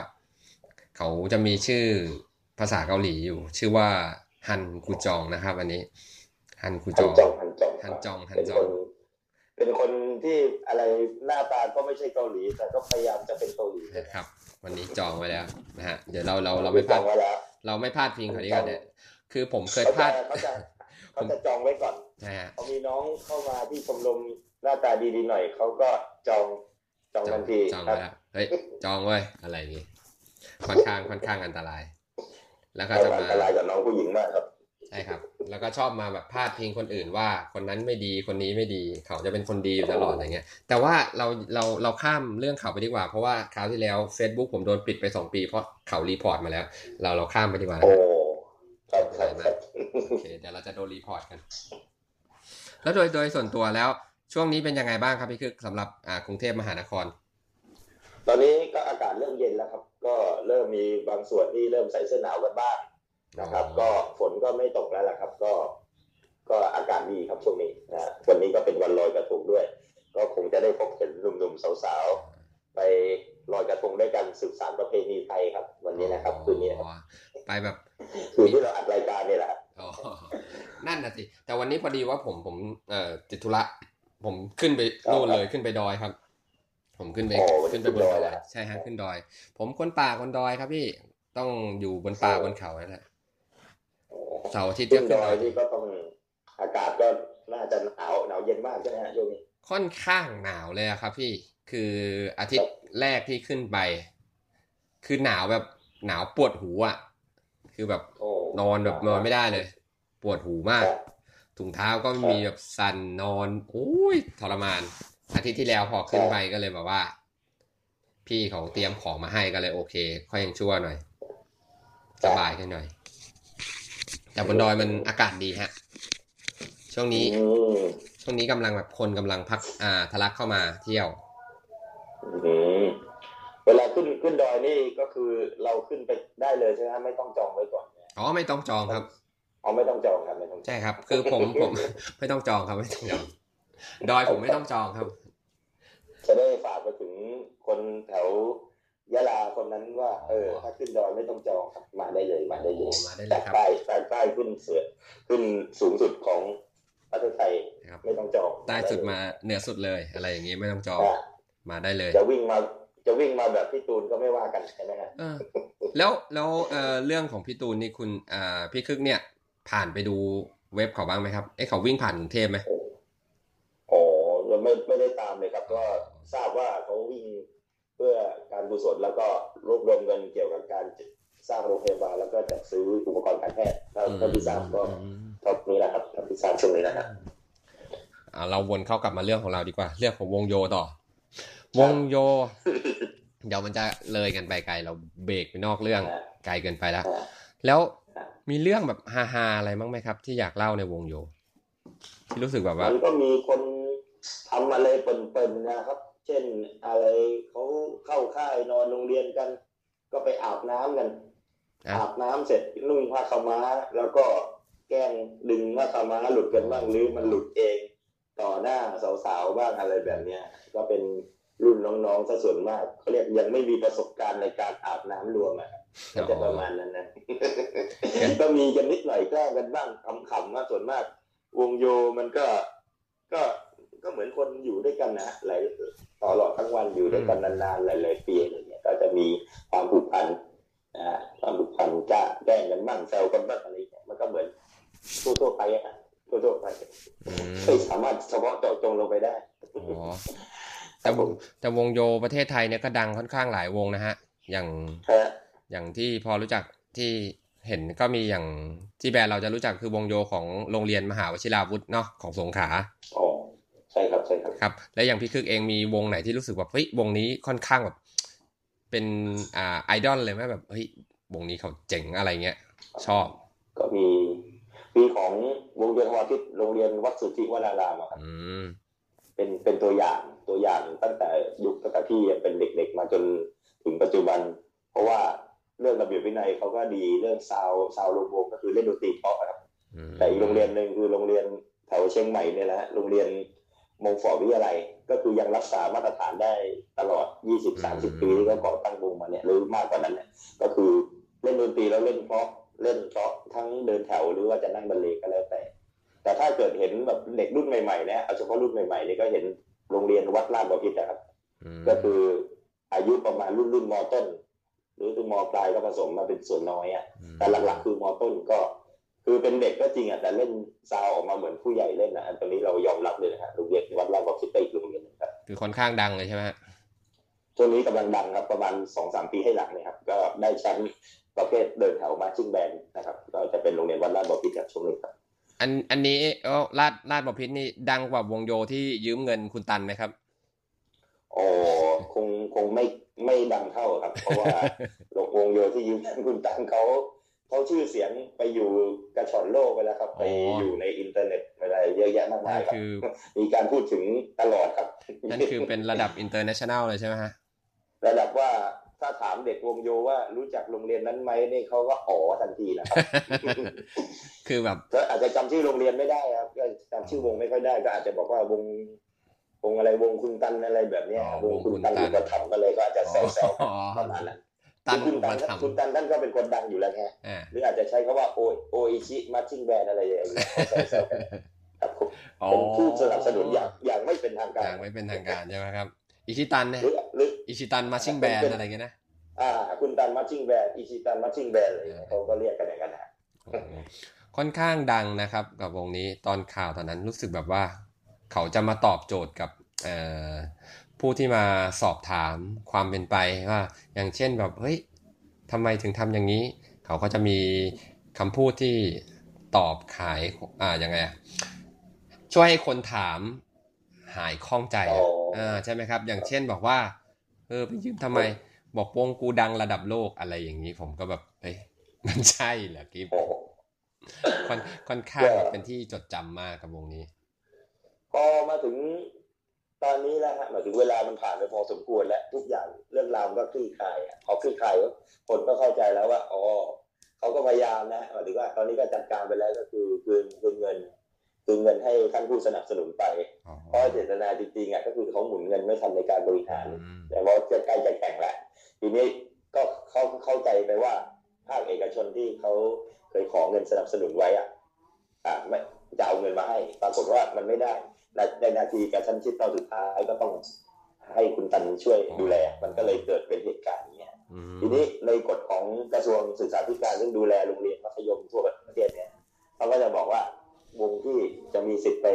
S1: เขาจะมีชื่อภาษาเกาหลีอยู่ ชื่อว่าฮันกูจองนะครับ อันนี้ฮันกูจ
S2: หั
S1: อนง
S2: จองหันจอง
S1: หันจองหัน
S2: เป็น
S1: จ
S2: ค
S1: อง
S2: นเป็นคนที่อะไรหน้าตาก็ไม่ใช่เกาหลี แต่ก็พยายามจะเป็นเกาหลี
S1: นะครับ วันนี้จองไว้แล้วนะฮะเดี๋ยวเราเราเราไม่พ
S2: จ
S1: ลา
S2: อ
S1: ด
S2: งไว้แล้ว
S1: เราไม่พลาดพิงเขาดีกว่าเนี่ย คือผมเคย
S2: เขา
S1: พลา
S2: จะ
S1: ด
S2: เเขาจะเขาจะจองไว้ก่อน
S1: นะฮะ
S2: พอมีน้องเข้ามาที่ชมรมหน้าตาดีๆหน่อยเขาก็จองจอง
S1: จองทั
S2: นที
S1: จอง
S2: ครั
S1: ไว้
S2: บ
S1: แล้วครับเฮ้ยจองเว้ยอะไรอย่างงี้ค่อนข้างค่อนข้างอันตราย แล้วก็จะมาอัน
S2: ตรายกับน้องผู้หญิงมากครับ
S1: ใช่ครับ แล้วก็ชอบมาแบบพาดพิงคนอื่นว่าคนนั้นไม่ดีคนนี้ไม่ดี เขาจะเป็นคนดีอยู่ตลอดอะไรเงี้ย แต่ว่าเราเราเราข้ามเรื่องเขาไปดีกว่า เพราะว่าคราวที่แล้ว Facebook ผมโดนปิดไปสองปีเพราะเขา report มาแล้ว เราเราข้ามไปดีกว่านะ
S2: โอ้
S1: ครับ
S2: ครับครับครับ
S1: โอเคเดี๋ยวเราจะโดนรีพอร์ตกัน แล้วโดยโดยส่วนตัวแล้วช่วงนี้เป็นยังไงบ้างครับพี่คึกสำหรับอ่ากรุงเทพมหานคร
S2: ตอนนี้ก็อากาศเริ่มเย็นแล้วครับ ก็เริ่มมีบางส่วนที่เริ่มใส่เสื้อหนาวกันบ้างนะครับ ก็ฝนก็ไม่ตกแล้วล่ะครับ ก็ ก็อากาศดีครับช่วงนี้นะฮะวันนี้ก็เป็นวันลอยกระทงด้วย ก็คงจะได้พบเห็นหนุ่มๆสาวๆไปลอยกระทงด้วยกันสืบสานประเพณีไทยครับ วันนี้นะครับคืนนี้นะครับ
S1: อ๋อไปแบบ
S2: คืนที่เราอัดรายการเนี่ยแหละ
S1: อ๋อนั่นน่ะสิแต่วันนี้พอดีว่าผมผมเอ่อติดธุระผมขึ้นไปนู่นเลยขึ้นไปดอยครับ ผมขึ้นไป
S2: โอ้วันนี้
S1: ขึ้นไปบน
S2: ขึ้นด
S1: ด
S2: อ
S1: อยย
S2: แล้ว
S1: ใช่ฮะขึ้นดอย ผมคนป่าคนดอยครับพี่ต้องอยู่บนป่าบนเขานั่นแหละเสาร์อาทิตย์
S2: ขึ้
S1: ก็
S2: น
S1: ขึ้
S2: ด
S1: น
S2: อ
S1: ดอยย
S2: นี่ก็ต้องอากาศก็น่าจะหนาวหนาวเย็นมากใช่ไหมฮะช่วงนี้
S1: ค่อนข้างหนาวเลยอะครับ พี่คืออาทิตย์แรกที่ขึ้นไป คือหนาวแบบหนาวปวดหูอะ คือแบบ
S2: โอ้
S1: นอนแบบนอนไม่ได้เลย ปวดหูมาก
S2: ครับ
S1: ถุงเท้าก็ไม่มีแบบสั่นนอนโอ้ยทรมาน อาทิตย์ที่แล้วพอขึ้นไปก็เลยแบบว่า พี่เขาเตรียมของมาให้ก็เลยโอเค ค่อยยังชั่วหน่อย สบายขึ้นหน่อย แต่บนดอยมันอากาศดีฮะ ช่วงนี้
S2: อืม
S1: ช่วงนี้กำลังแบบคนกำลังพักอ่าทะลักเข้ามาเที่ยว
S2: อืมเวลา ขึ้นขึ้นดอยนี่ก็คือเราขึ้นไปได้เลยใช่ไหมฮะไม่ต้องจองไว้ก่อนเนี่ย
S1: อ๋อไม่ต้องจองครับ
S2: อ๋อไม่ต้องจองครับไม่ต้องจอง
S1: ใช่ครับ คือผมผมไม่ต้องจองครับไม่ต้องจองดอยผมไม่ต้องจองครับ
S2: จะได้ฝากไปถึงคนแถวยะลาคนนั้นว่า เออ ถ้าขึ้นดอยไม่ต้องจองครับมาได้เลยมาได้เลย
S1: โอ้มาได้เลยครับ
S2: ใต้ใต้ใต้ขึ้นเสือขึ้นสูงสุดของประเทศไทย
S1: ครับ
S2: ไม่ต้องจอง
S1: ใต้สุดมาเหนือสุดเลย อะไรอย่างงี้ไม่ต้องจอง
S2: อะ
S1: มาได้เลย
S2: จะวิ่งมา จะวิ่งมาแบบพี่ตูนก็ไม่ว่ากันใช่ไหมฮะ
S1: เออแล้วแล้วเอ่อเรื่องของพี่ตูนนี่คุณอ่าพี่คึกเนี่ย ผ่านไปดูเว็บเขาบ้างไหมครับเอ๊ะเขาวิ่งผ่านกรุงเทพไหม
S2: อ๋อเราไม่ไม่ได้ตามเลยครับ ก็ทราบว่าเขาวิ่งเพื่อการกุศลแล้วก็รวบรวมเงินเกี่ยวกับการสร้างโรงพยาบาลแล้วก็จัดซื้ออุปกรณ์การแพทย์ถ้าถ้าที่ทราบก็
S1: อืม
S2: เท่านี้นะครับเท่าที่ทราบช่วงนี้นะครับ
S1: อ่าเราวนเข้ากลับมาเรื่องของเราดีกว่า เรื่องของวงโยต่อ วงโย เดี๋ยวมันจะเลยกันไปไกลเราเบรกไปนอกเรื่อง
S2: อ่า
S1: ไกลเกินไปแล้ว
S2: อ่า
S1: แล้ว
S2: อ่า
S1: มีเรื่องแบบฮาๆอะไรบ้างไหมครับ ที่อยากเล่าในวงโย ที่รู้สึกแบบว่า
S2: มันก็มีคนทำอะไรเปิ่นๆนะครับ เช่นอะไรเขาเข้าค่ายนอนโรงเรียนกัน ก็ไปอาบน้ำกัน
S1: อะ
S2: อาบน้ำเสร็จนุ่งผ้าขาวม้า แล้วก็แกล้งดึงผ้าขาวม้าหลุดกันบ้างหรือมันหลุดเอง ต่อหน้าสาวๆบ้างอะไรแบบเนี้ยก็เป็น รุ่นน้องๆซะส่วนมากเขาเรียกยังไม่มีประสบการณ์ในการอาบน้ำรวมอะครับก็จะประมาณนั้นนะก็มีกันนิดหน่อยแกล้งกันบ้างขำๆมากส่วนมาก วงโยมันก็ก็ก็เหมือนคนอยู่ด้วยกันนะหลายตลอดทั้งวันอยู่ด้วยกันนานๆหลายๆปีอะไรเงี้ยก็จะมีความผูกพันนะฮะความผูกพันจะแกล้งกันบ้างแซวกันบ้างอะไรเงี้ยมันก็เหมือนทั่วๆไปอะฮะทั่วๆไป
S1: อืม
S2: ไม่สามารถเฉพาะเจาะจงลงไปได้
S1: อ๋อ แต่วงแต่วงโยประเทศไทยเนี่ยก็ดังค่อนข้างหลายวงนะฮะ อย่าง
S2: ฮะ
S1: อย่างที่พอรู้จักที่เห็นก็มีอย่างที่แบรนด์เราจะรู้จักคือวงโยของโรงเรียนมหาวชิราวุธเนาะของสงขลา
S2: อ๋อใช่ครับใช่ครับ
S1: ครับ และอย่างพี่คึกเองมีวงไหนที่รู้สึกแบบเฮ้ยวงนี้ค่อนข้างแบบเป็นอ่าไอดอลเลยไหมแบบเฮ้ยวงนี้เขาเจ๋งอะไรเงี้ยชอบ
S2: ก็มีมีของวงเวียนวาทิตโรงเรียนวัดสุทธิวนารามอะครับ
S1: อืม
S2: เป็นเป็นตัวอย่างตัวอย่างตั้งแต่ยุคตั้งแต่ที่ยังเป็นเด็กๆ มาจนถึงปัจจุบัน เพราะว่าเรื่องระเบียบวินัยเขาก็ดีเรื่องซาวซาวลงวงก็คือเล่นดนตรีเพราะอะครับ
S1: อืม
S2: แต่อีกโรงเรียนหนึ่งคือโรงเรียนแถวเชียงใหม่เนี่ยนะฮะโรงเรียนมงฟอร์ดวิทยาลัยก็คือยังรักษามาตรฐานได้ตลอด 20-30 ปีที่เขาก่อตั้งวงมาเนี่ยหรือมากกว่านั้นเนี่ยก็คือเล่นดนตรีแล้วเล่นเพราะเล่นเพราะทั้งเดินแถวหรือว่าจะนั่งบรรเลงก็แล้วแต่ แต่ถ้าเกิดเห็นแบบเด็กรุ่นใหม่ๆเนี่ยเอาเฉพาะรุ่นใหม่ๆนี่ก็เห็นโรงเรียนวัดลาดบพิตรนะครับ
S1: อืม
S2: ก็คืออายุประมาณรุ่นรุ่นมต้น หรือตัวมปลายก็ผสมมาเป็นส่วนน้อยอะแต่หลักๆ คือมต้นก็คือเป็นเด็กก็จริงอะแต่เล่นซาวออกมาเหมือนผู้ใหญ่เล่นนะอันตรงนี้เรายอมรับเลยนะครับโรงเรียนวัดลาดบพิตรไปอีกโรงเรียนหนึงครับ
S1: คือค่อนข้างดังเลยใช่ไหมฮะ
S2: ช่วงนี้กำลังดังครับประมาณสองสามปีให้หลังเนี่ยครับ ก็ได้แชมป์ประเภทเดินแถวมาชิ่งแบนนะครับ ก็จะเป็นโรงเรียนวัดลาดบพิตรครับช่วงนี้ครับ
S1: อันอันนี้เออราชราชบพิธนี่ดังกว่าวงโยที่ยืมเงินคุณตันไหมครับ
S2: โอ้คงคงไม่ไม่ดังเท่าครับ เพราะว่าวงโยที่ยืมเงินคุณตันเขาเขาชื่อเสียงไปอยู่กระฉ่อนโลกไปแล้วครับ ไป
S1: อ๋อ
S2: อ
S1: อ
S2: ยู่ในอินเทอร์เน็ตอะไรเยอะแยะมากมาย
S1: นั่น
S2: ครับ
S1: คือ
S2: มีการพูดถึงตลอดครับ
S1: นั่นคือเป็นระดับ international เลยใช่ไหมฮะ
S2: ระดับว่า ถ้าถามเด็กวงโยว่ารู้จักโรงเรียนนั้นไหมนี่เขาก็อ๋อทันทีนะครับ
S1: คือแบบ
S2: ก็อาจจะจำชื่อโรงเรียนไม่ได้ครับก็จำชื่อวงไม่ค่อยได้ ก็อาจจะบอกว่าวงวงอะไรวงคุณตันอะไรแบบเนี้ย
S1: อ๋อ
S2: วงคุณ
S1: วงคุณ
S2: ตัน
S1: ตัน
S2: อุปถัมภ์ก็เลยก็อาจจะแซว
S1: อ๋อ
S2: ๆประมาณนั้น
S1: ตัน
S2: คุณ
S1: อุ
S2: ตั
S1: ป
S2: น
S1: ถัมภ์
S2: คุณตันท่านก็เป็นคนดังอยู่แล้วไง
S1: อ่า
S2: หรืออาจจะใช้คาว่าโอโออิชิมาชิงแบนอะไรอย่างเงี้ยแซวๆกันครับผม
S1: อ๋อ
S2: เป็นผู้สนับสนุนอย่างอย่างไม่เป็นทางการ
S1: อย่างไม่เป็นทางการใช่ไหมครับ อิชิตันเนี่ย
S2: หรือหรือ
S1: อิชิตันมาชิงแบนอะไรเงี้ยนะ
S2: อ่า คุณตันมาชิงแบนอิชิตันมาชิงแบนอะไรอย่างเงี้ยเขาก็เรียกกันอย่างนั้นนะ
S1: โอ้โหค่อนข้างดังนะครับ กับวงนี้ตอนข่าวตอนนั้นรู้สึกแบบว่า เขาจะมาตอบโจทย์กับเอ่อผู้ที่มาสอบถามความเป็นไปว่า อย่างเช่นแบบเฮ้ยทำไมถึงทำอย่างนี้ เขาก็จะมีคำพูดที่ตอบขายอ่ายังไงอะช่วยให้คนถาม หายข้องใจอะ
S2: อ๋ออ่
S1: อ่าใช่ไหมครับ อย่างเช่นบอกว่า เออไปยืมทำไม บอกวงกูดังระดับโลกอะไรอย่างนี้ ผมก็แบบเฮ้ยมันใช่เหรอกิฟ
S2: โอ้โห
S1: ค่อนค่อนข้างแบบเป็นที่จดจำมากกับวงนี้
S2: พอมาถึงตอนนี้แล้วฮะมาถึงเวลามันผ่านไปพอสมควรแล้วทุกอย่างเรื่องราวมันก็คลี่คลายอะพอคลี่คลายก็คนก็เข้าใจแล้วว่าอ๋อเขาก็พยายามนะหมายถึงว่าตอนนี้ก็จัดการไปแล้วก็คือคืนคืนเงิน คืนเงินให้ท่านผู้สนับสนุนไป
S1: อ๋อ
S2: เพราะเจตนาจริงๆอะก็คือเขาหมุนเงินไม่ทันในการบริหาร
S1: อืม
S2: แต่ว่าจะใกล้จะแข่งแล้วทีนี้ก็เขาเข้าใจไปว่าภาคเอกชนที่เขาเคยขอเงินสนับสนุนไว้อะอ่าไม่จะเอาเงินมาให้ ปรากฏว่ามันไม่ได้ในในนาทีการชั้นชิดตอนสุดท้ายก็ต้องให้คุณตันช่วยดูแล มันก็เลยเกิดเป็นเหตุการณ์นี้ย
S1: อืม
S2: ทีนี้ในกฎของกระทรวงศึกษาธิการซึ่งดูแลโรงเรียนมัธยมทั่วประเทศเนี่ยเขาก็จะบอกว่า วงที่จะมีสิทธิ์ไป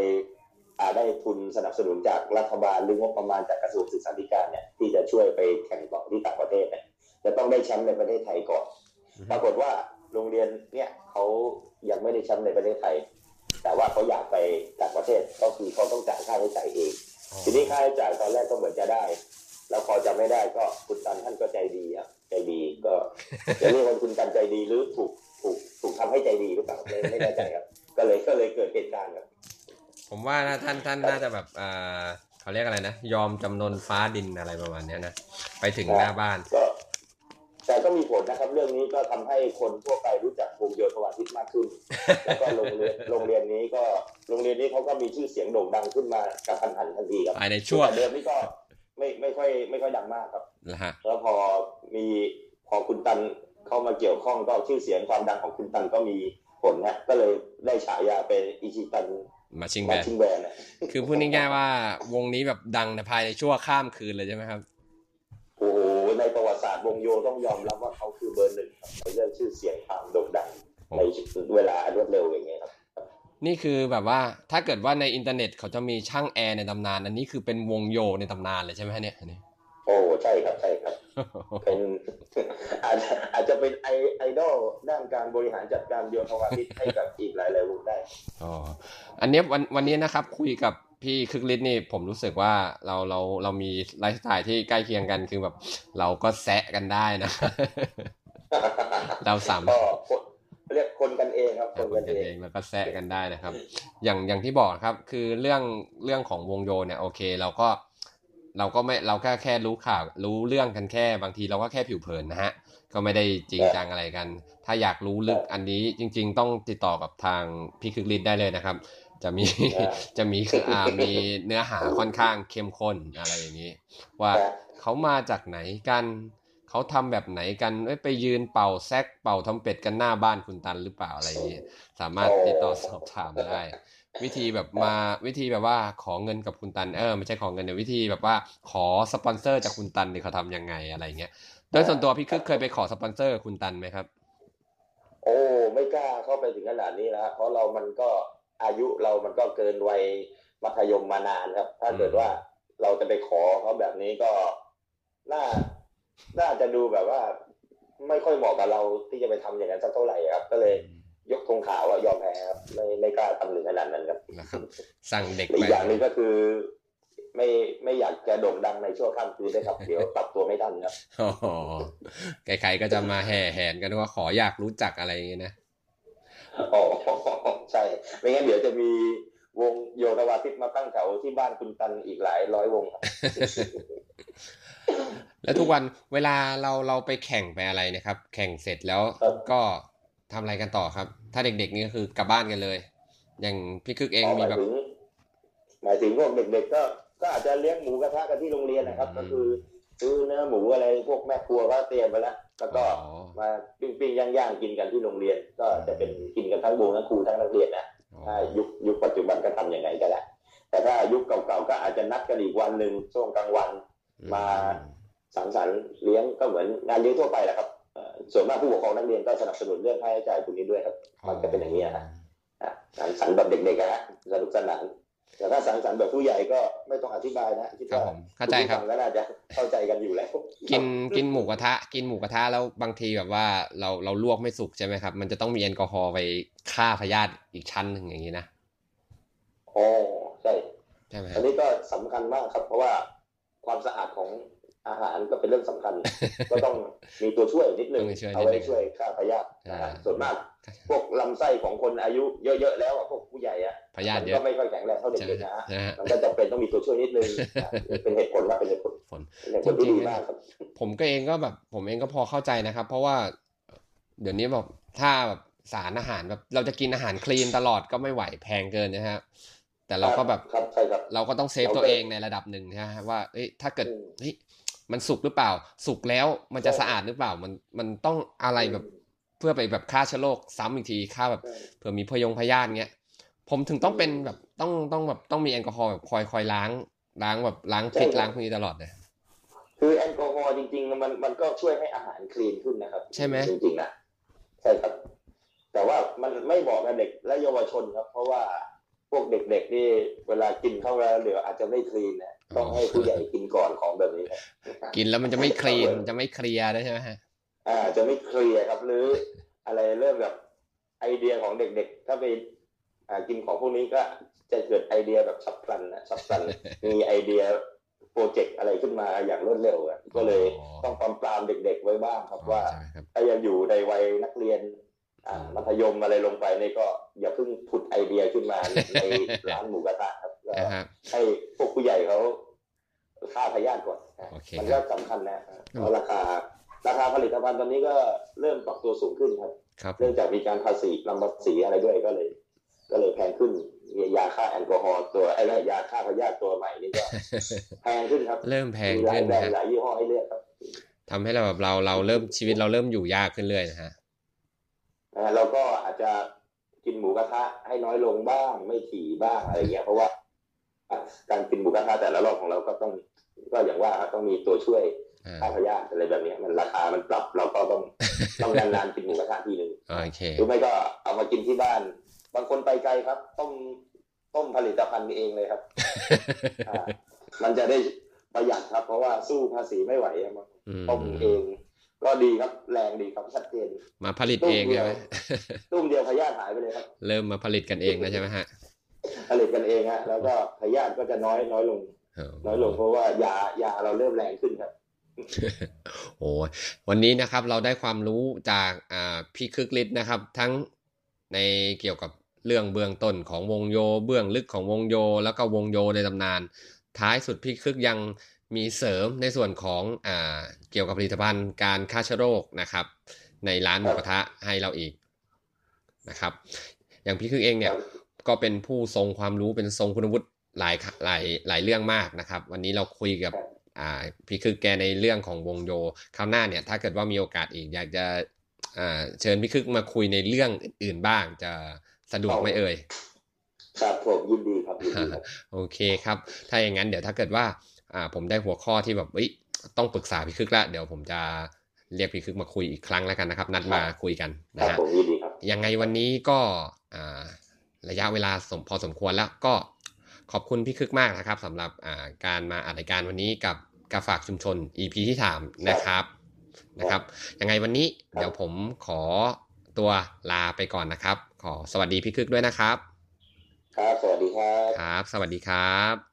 S2: อ่าได้ทุนสนับสนุนจากรัฐบาลหรืองบประมาณจากกระทรวงศึกษาธิการเนี่ยที่จะช่วยไปแข่งต่อที่ต่างประเทศเนี่ยจะต้องได้แชมป์ในประเทศไทยก่อน ปรากฏว่าโรงเรียนเนี่ยเขายังไม่ได้แชมป์ในประเทศไทย แต่ว่าเขาอยากไปต่างประเทศก็คือเขาต้องจ่ายค่าใช้จ่ายเอง ทีนี้ค่าใช้จ่ายตอนแรกก็เหมือนจะได้ แล้วพอจำไม่ได้ก็คุณตันท่านก็ใจดีครับใจดีก็จะเรียกว่าคุณตันใจดีหรือถูกถูกถูกทำให้ใจดีหรือเปล่าไม่ไม่แน่ใจครับ ก็เลยก็เลยเกิดเหตุการณ์ครับ
S1: ผมว่านะท่านท่านน่าจะแบบอ่าเขาเรียกอะไรนะ ยอมจำนนฟ้าดินอะไรประมาณเนี้ยนะ ไปถึงหน้าบ้าน
S2: ก็ แต่ก็มีผลนะครับ เรื่องนี้ก็ทำให้คนทั่วไปรู้จักวงโยธวาทิตมากขึ้น แล้วก็โรงเรียนโรงเรียนนี้ก็โรงเรียนนี้เขาก็มีชื่อเสียงโด่งดังขึ้นมากับพันหันทันทีครับ
S1: ภายในช่วง
S2: แต่เดิมนี่ก็ไม่ไม่ค่อยไม่ค่อยดังมากครับ
S1: นะฮะ
S2: แล้วพอมีพอคุณตันเข้ามาเกี่ยวข้องก็ชื่อเสียงความดังของคุณตันก็มี ผลนะก็เลยได้ฉายาเป็นอิชิตัน
S1: มาชิงแบ
S2: มานชิงแบนนะ
S1: คือพูดง่ายๆว่าวงนี้แบบดังในภายในชั่วข้ามคืนเลยใช่ไหมครับ
S2: โอ้โหในประวัติศาสตร์วงโยต้องยอมรับว่าเขาคือเบอร์หนึ่งครับในเรื่องชื่อเสียงความโด่งดังในเวลาอันรวดเร็วอย่างเงี้ยครับ
S1: นี่คือแบบว่าถ้าเกิดว่าในอินเทอร์เน็ตเขาจะมีช่างแอร์ในตำนาน อันนี้คือเป็นวงโยในตำนานเลยใช่ไหมฮะเนี่ยอันนี้
S2: โอ้ใช่ครับใช่ครับเป็นอาจจะอาจจะเป็นไอไอดอลด้านการบริหารจัดการโยธวาทิตให้กับอีกหลายหลายวงได้
S1: อ๋ออันเนี้ยวันวันนี้นะครับคุยกับพี่คึกฤทธิ์นี่ผมรู้สึกว่าเราเราเรามีไลฟ์สไตล์ที่ใกล้เคียงกันคือแบบเราก็แซะกันได้นะ เราสามารถ
S2: ก็คนเรียกคนกันเองครับคน
S1: ค
S2: กันน
S1: กัน
S2: เอ
S1: เองงแล้วก็แซะกันได้นะครับ อย่างอย่างที่บอกครับ คือเรื่องเรื่องของวงโยเนี่ย โอเค เราก็ เราก็ไม่เราแค่แค่รู้ข่าวรู้เรื่องกันแค่บางทีเราก็แค่ผิวเผินนะฮะ ก็ไม่ได้จริงจังอะไรกัน ถ้าอยากรู้ลึกอันนี้จริง ๆ ต้องติดต่อกับทางพี่คึกฤทธิ์ได้เลยนะครับ จะมีจะมีคืออ่ามีเนื้อหาค่อนข้างเข้มข้นอะไรอย่างนี้ ว่าเขามาจากไหนกันเขาทำแบบไหนกันเอ้ยไปยืนเป่าแซกเป่าทรัมเป็ตกันหน้าบ้านคุณตันหรือเปล่าอะไรอย่างนี้ สามารถติดต่อสอบถามได้ วิธีแบบมาวิธีแบบว่าขอเงินกับคุณตันเออไม่ใช่ขอเงินเนี่ยวิธีแบบว่าขอสปอนเซอร์จากคุณตันเนี่ยเขาทำยังไงอะไรเงี้ยโดยส่วนตัวพี่คึกเคยไปขอสปอนเซอร์คุณตันไหมครับ
S2: โอ้ไม่กล้าเข้าไปถึงขนาดนี้นะเพราะเรามันก็อายุเรามันก็เกินวัยมัธยมมานานครับ ถ้าเกิดว่าเราจะไปขอเขาแบบนี้ก็น่าน่าจะดูแบบว่า ไม่ค่อยเหมาะกับเราที่จะไปทำอย่างนั้นสักเท่าไหร่ครับ ก็เลย ยกธงขาวว่ายอมแพ้ครับไม่ไม่กล้าทำถึงขนาดนั้นครับ
S1: นะครับสั่งเด็ก
S2: อี
S1: ไป
S2: กอย่างหนึ่งก็คือ ไม่ไม่อยากจะโด่งดังในช่วงข้ามคืนด้วยครับเดี๋ยวปรับตัวไม่ทันครับ
S1: อ๋อใครๆก็จะมาแห่แหนกันว่าขออยากรู้จักอะไรอย่างเงี้ยนะ
S2: อ๋อใช่ ไม่งั้นเดี๋ยวจะมีวงโยธวาทิตมาตั้งแถวที่บ้านคุณตันอีกหลายร้อยวงครับ
S1: แล้วทุกวันเวลาเราเราไปแข่งไปอะไรนะครับ แข่งเสร็จแล้วก็ทำอะไรกันต่อครับ ถ้าเด็กๆนี่ก็คือกลับบ้านกันเลย อย่างพี่คึกเองมี
S2: หมาย
S1: แบบ
S2: ถึงหมายถึงพวกเด็กๆก็ก็อาจจะเลี้ยงหมูกระทะกันที่โรงเรียนนะครับ
S1: อืม
S2: ก็คือซื้อเนื้อหมูอะไรพวกแม่ครัวก็เตรียมไปแล้วแล้วก็
S1: อ๋อ
S2: มาปิ้งๆย่างๆกินกันที่โรงเรียน ก็จะเป็นกินกันทั้งวงทั้งครูทั้งนักเรียนนะถ้ายุคยุคปัจจุบันก็ทำอย่างไรก็ได้แต่ถ้ายุคเก่าๆก็อาจจะนัดกันอีกวันหนึ่งช่วงกลางวัน มาสังสรรค์เลี้ยงก็เหมือนงานเลี้ยงทั่วไปแหละครับเอ่อ ส่วนมากผู้ปกครองนักเรียนก็สนับสนุนเรื่องค่าใช้จ่ายตรงนี้ด้วยครับ มันจะเป็นอย่างนี้นะฮะอะสังสรรค์แบบเด็กๆนะฮะสนุกสนานแต่ถ้าสังสรรค์แบบผู้ใหญ่ก็ไม่ต้องอธิบายนะคิด
S1: ครับ
S2: ว่า
S1: ผมเข้าใจครับ
S2: ณผู้ฟังก็น่าจะเข้าใจกันอยู่แล้ว
S1: กินกินหมูกระทะ กินหมูกระทะแล้วบางทีแบบว่าเราเราลวกไม่สุกใช่ไหมครับ มันจะต้องมีแอลกอฮอล์ไปฆ่าพยาธิอีกชั้นหนึ่งอย่างนี้นะ
S2: อ๋อใช่
S1: ใช่ไหมค
S2: อั
S1: รับ
S2: นนี้ก็สำคัญมากครับ เพราะว่าความสะอาดของ อาหารก็เป็นเรื่องสำคัญ ก็ต้องมีตัวช่วยนิดนึง
S1: ต้องมีช่วยนิ
S2: เอา
S1: ด
S2: ไว้
S1: นึง
S2: ช่วยฆ่าพยาธินะฮะ
S1: อ่า
S2: ส่วนมาก พวกลำไส้ของคนอายุเยอะๆแล้วอะพวกผู้ใหญ่อะ
S1: พยาธิ
S2: มัน
S1: เย
S2: ก็
S1: อะ
S2: ไม่ค่อยแข็งแรงเท่า
S1: ใช่
S2: เด็กๆนะฮะ
S1: นะฮะ
S2: มันก็จำเป็นต้องมีตัวช่วยนิดนึงนะเป็นเหตุผลว่าเป็นเหตุผล
S1: ผล
S2: เป็นเหตุผลที่ดีมากครับ
S1: ผมก็เองก็แบบ ผมเองก็พอเข้าใจนะครับ เพราะว่า เดี๋ยวนี้แบบถ้าแบบสารอาหารแบบเราจะกินอาหารคลีนตลอดก็ไม่ไหวแพงเกินนะฮะแต่เราก็แบบ
S2: ครับใช่ครับ
S1: เราก็ต้องเซฟ
S2: เราก็
S1: ตัวเองในระดับหนึ่งนะฮะว่าเอ้ยถ้าเกิด
S2: อืม
S1: เฮ้ย มันสุกหรือเปล่า สุกแล้วมันจะ
S2: ใช่
S1: สะอาดหรือเปล่า มันมันต้องอะไรแบบเพื่อไปแบบฆ่าเชื้อโรคซ้ำอีกทีฆ่าแบบ
S2: ใช่
S1: เผื่อมีพยงพยาธิเงี้ยผมถึงต้องเป็นแบบต้องต้องแบบต้องมีแอลกอฮอล์แบบคอยคอยล้างล้างแบบล้างพิษล้างพวกนี้ตลอดเลย
S2: คือแอลกอฮอล์จริง ๆ มันมันก็ช่วยให้อาหารคลีนขึ้นนะครับ
S1: ใช่ไหม
S2: จริงๆนะใช่ครับแต่ว่ามันไม่เหมาะกับเด็กและเยาวชนครับ เพราะว่าพวกเด็กๆนี่เวลากินเข้าแล้วเดี๋ยวอาจจะไม่คลีนนะ ต้องให้ผู้ใหญ่กินก่อนของแบบนี้ครับ
S1: กินแล้วมันจะไม่คลีนจะไม่เคลียร์ด้วยใช่ไหมฮะ
S2: อ่า จะไม่เคลียร์ครับ หรืออะไรเริ่มแบบไอเดียของเด็กๆ ถ้าไปอ่ากินของพวกนี้ก็จะเกิดไอเดียแบบฉับพลันนะฉับพลันมีไอเดียโปรเจกต์อะไรขึ้นมาอย่างรวดเร็วอะก็เลย
S1: อ๋อ
S2: ต้องปรามปรามเด็กๆไว้บ้างครับว่า
S1: ใช่ไหมครับ
S2: ถ้ายังอยู่ในวัยนักเรียนอ่า มัธยมอะไรลงไปนี่ก็อย่าเพิ่งผุดไอเดียขึ้นมาในร้านหมูกระทะครับก็
S1: นะครับ
S2: ให้พวกผู้ใหญ่เขาฆ่าพยาธิก่อนนะ
S1: โอเค
S2: มัน
S1: ครั
S2: ก็
S1: บ
S2: สำคัญนะเพราะราคาราคาผลิตภัณฑ์ตอนนี้ก็เริ่มปรับตัวสูงขึ้นครับ
S1: ครับ
S2: เนื่องจากมีการภาษีนำภาษีอะไรด้วยก็เลย ก็เลยแพงขึ้นมียาฆ่าแอลกอฮอล์ตัวไอ้นั่นยาฆ่าพยาธิตัวใหม่นี่ก็แพงขึ้นครับ
S1: เริ่มแพง
S2: มีหลา
S1: ขึ้
S2: ย
S1: น
S2: แบร
S1: นะ
S2: นด์
S1: ฮะ
S2: หลายยี่ห้อให้เลือกครับ
S1: ทำให้เราแบบเราเราเริ่มชีวิตเราเริ่มอยู่ยากขึ้นเรื่อยนะฮะ
S2: นะฮะเราก็อาจจะกินหมูกระทะให้น้อยลงบ้างไม่ถี่บ้างอะไรเงี้ยเพราะว่าอะการกินหมูกระทะแต่ละรอบของเราก็ต้องก็อย่างว่าครับต้องมีตัวช่วย
S1: อ่า
S2: ฆ่าพยาธิอะไรแบบเนี้ยมันราคามันปรับเราก็ต้องต้องนานๆกินหมูกระทะทีหนึ่ง
S1: โอเค
S2: หรือไม่ก็เอามากินที่บ้าน บางคนไปไกลครับ ต้มต้มผลิตภัณฑ์เองเลยครับอ่ามันจะได้ประหยัดครับ เพราะว่าสู้ภาษีไม่ไหวอะมัน
S1: อืม
S2: ต้มเอง ก็ดีครับ แรงดีครับชัดเจน
S1: มาผลิตเองใช่ไหม
S2: ตุ้มเดียวพยาธิหายไปเลยครับ
S1: เริ่มมาผลิตกันเองแล้วใช่ไหมฮะ
S2: ผลิตกันเองฮะ แล้วก็พยาธิก็จะน้อยน้อยลง น้อยลงเพราะว่ายายาเราเริ่มแรงขึ้นครับ
S1: โอ้ยวันนี้นะครับเราได้ความรู้จากอ่าพี่คึกฤทธิ์นะครับ ทั้งในเกี่ยวกับเรื่องเบื้องต้นของวงโย เบื้องลึกของวงโย แล้วก็วงโยในตำนาน ท้ายสุดพี่คึกยัง มีเสริมในส่วนของอ่าเกี่ยวกับผลิตภัณฑ์การฆ่าเชื้อโรคนะครับ ในร้านหมูกระทะให้เราอีกนะครับ อย่างพี่คึกเองเนี่ยก็เป็นผู้ทรงความรู้เป็นทรงคุณวุฒิหลายหลายหลายเรื่องมากนะครับ วันนี้เราคุยกับ
S2: ครับ
S1: อ่าพี่คือแกในเรื่องของวงโยคราวหน้าเนี่ยถ้าเกิดว่ามีโอกาสอีก อยากจะอ่าเชิญพี่คึกมาคุยในเรื่องอื่นๆบ้างจะสะดวกไหมเอ่ย
S2: ครับผมยินดีครับยินดีครับ
S1: โอเคครับ ถ้าอย่างนั้นเดี๋ยวถ้าเกิดว่า อ่าผมได้หัวข้อที่แบบเอ้ยต้องปรึกษาพี่คึกละเดี๋ยวผมจะเรียกพี่คึกมาคุยอีกครั้งแล้วกันนะครับ นัดมาคุยกัน
S2: ค
S1: นะ
S2: รับ
S1: ฮะ
S2: ผมยินดีครับ
S1: ยังไงวันนี้ก็อ่าระยะเวลาสมพอสมควรแล้วก็ขอบคุณพี่คึกมากนะครับสำหรับอ่าการมาอัดรายการวันนี้กับกาฝากชุมชน EP ที่สามนะครับนะครับยังไงวันนี้เดี๋ยวผมขอตัวลาไปก่อนนะครับ ขอสวัสดีพี่คึกด้วยนะครับ
S2: ครับ สวัสดีครับ
S1: ครับ สวัสดีครับ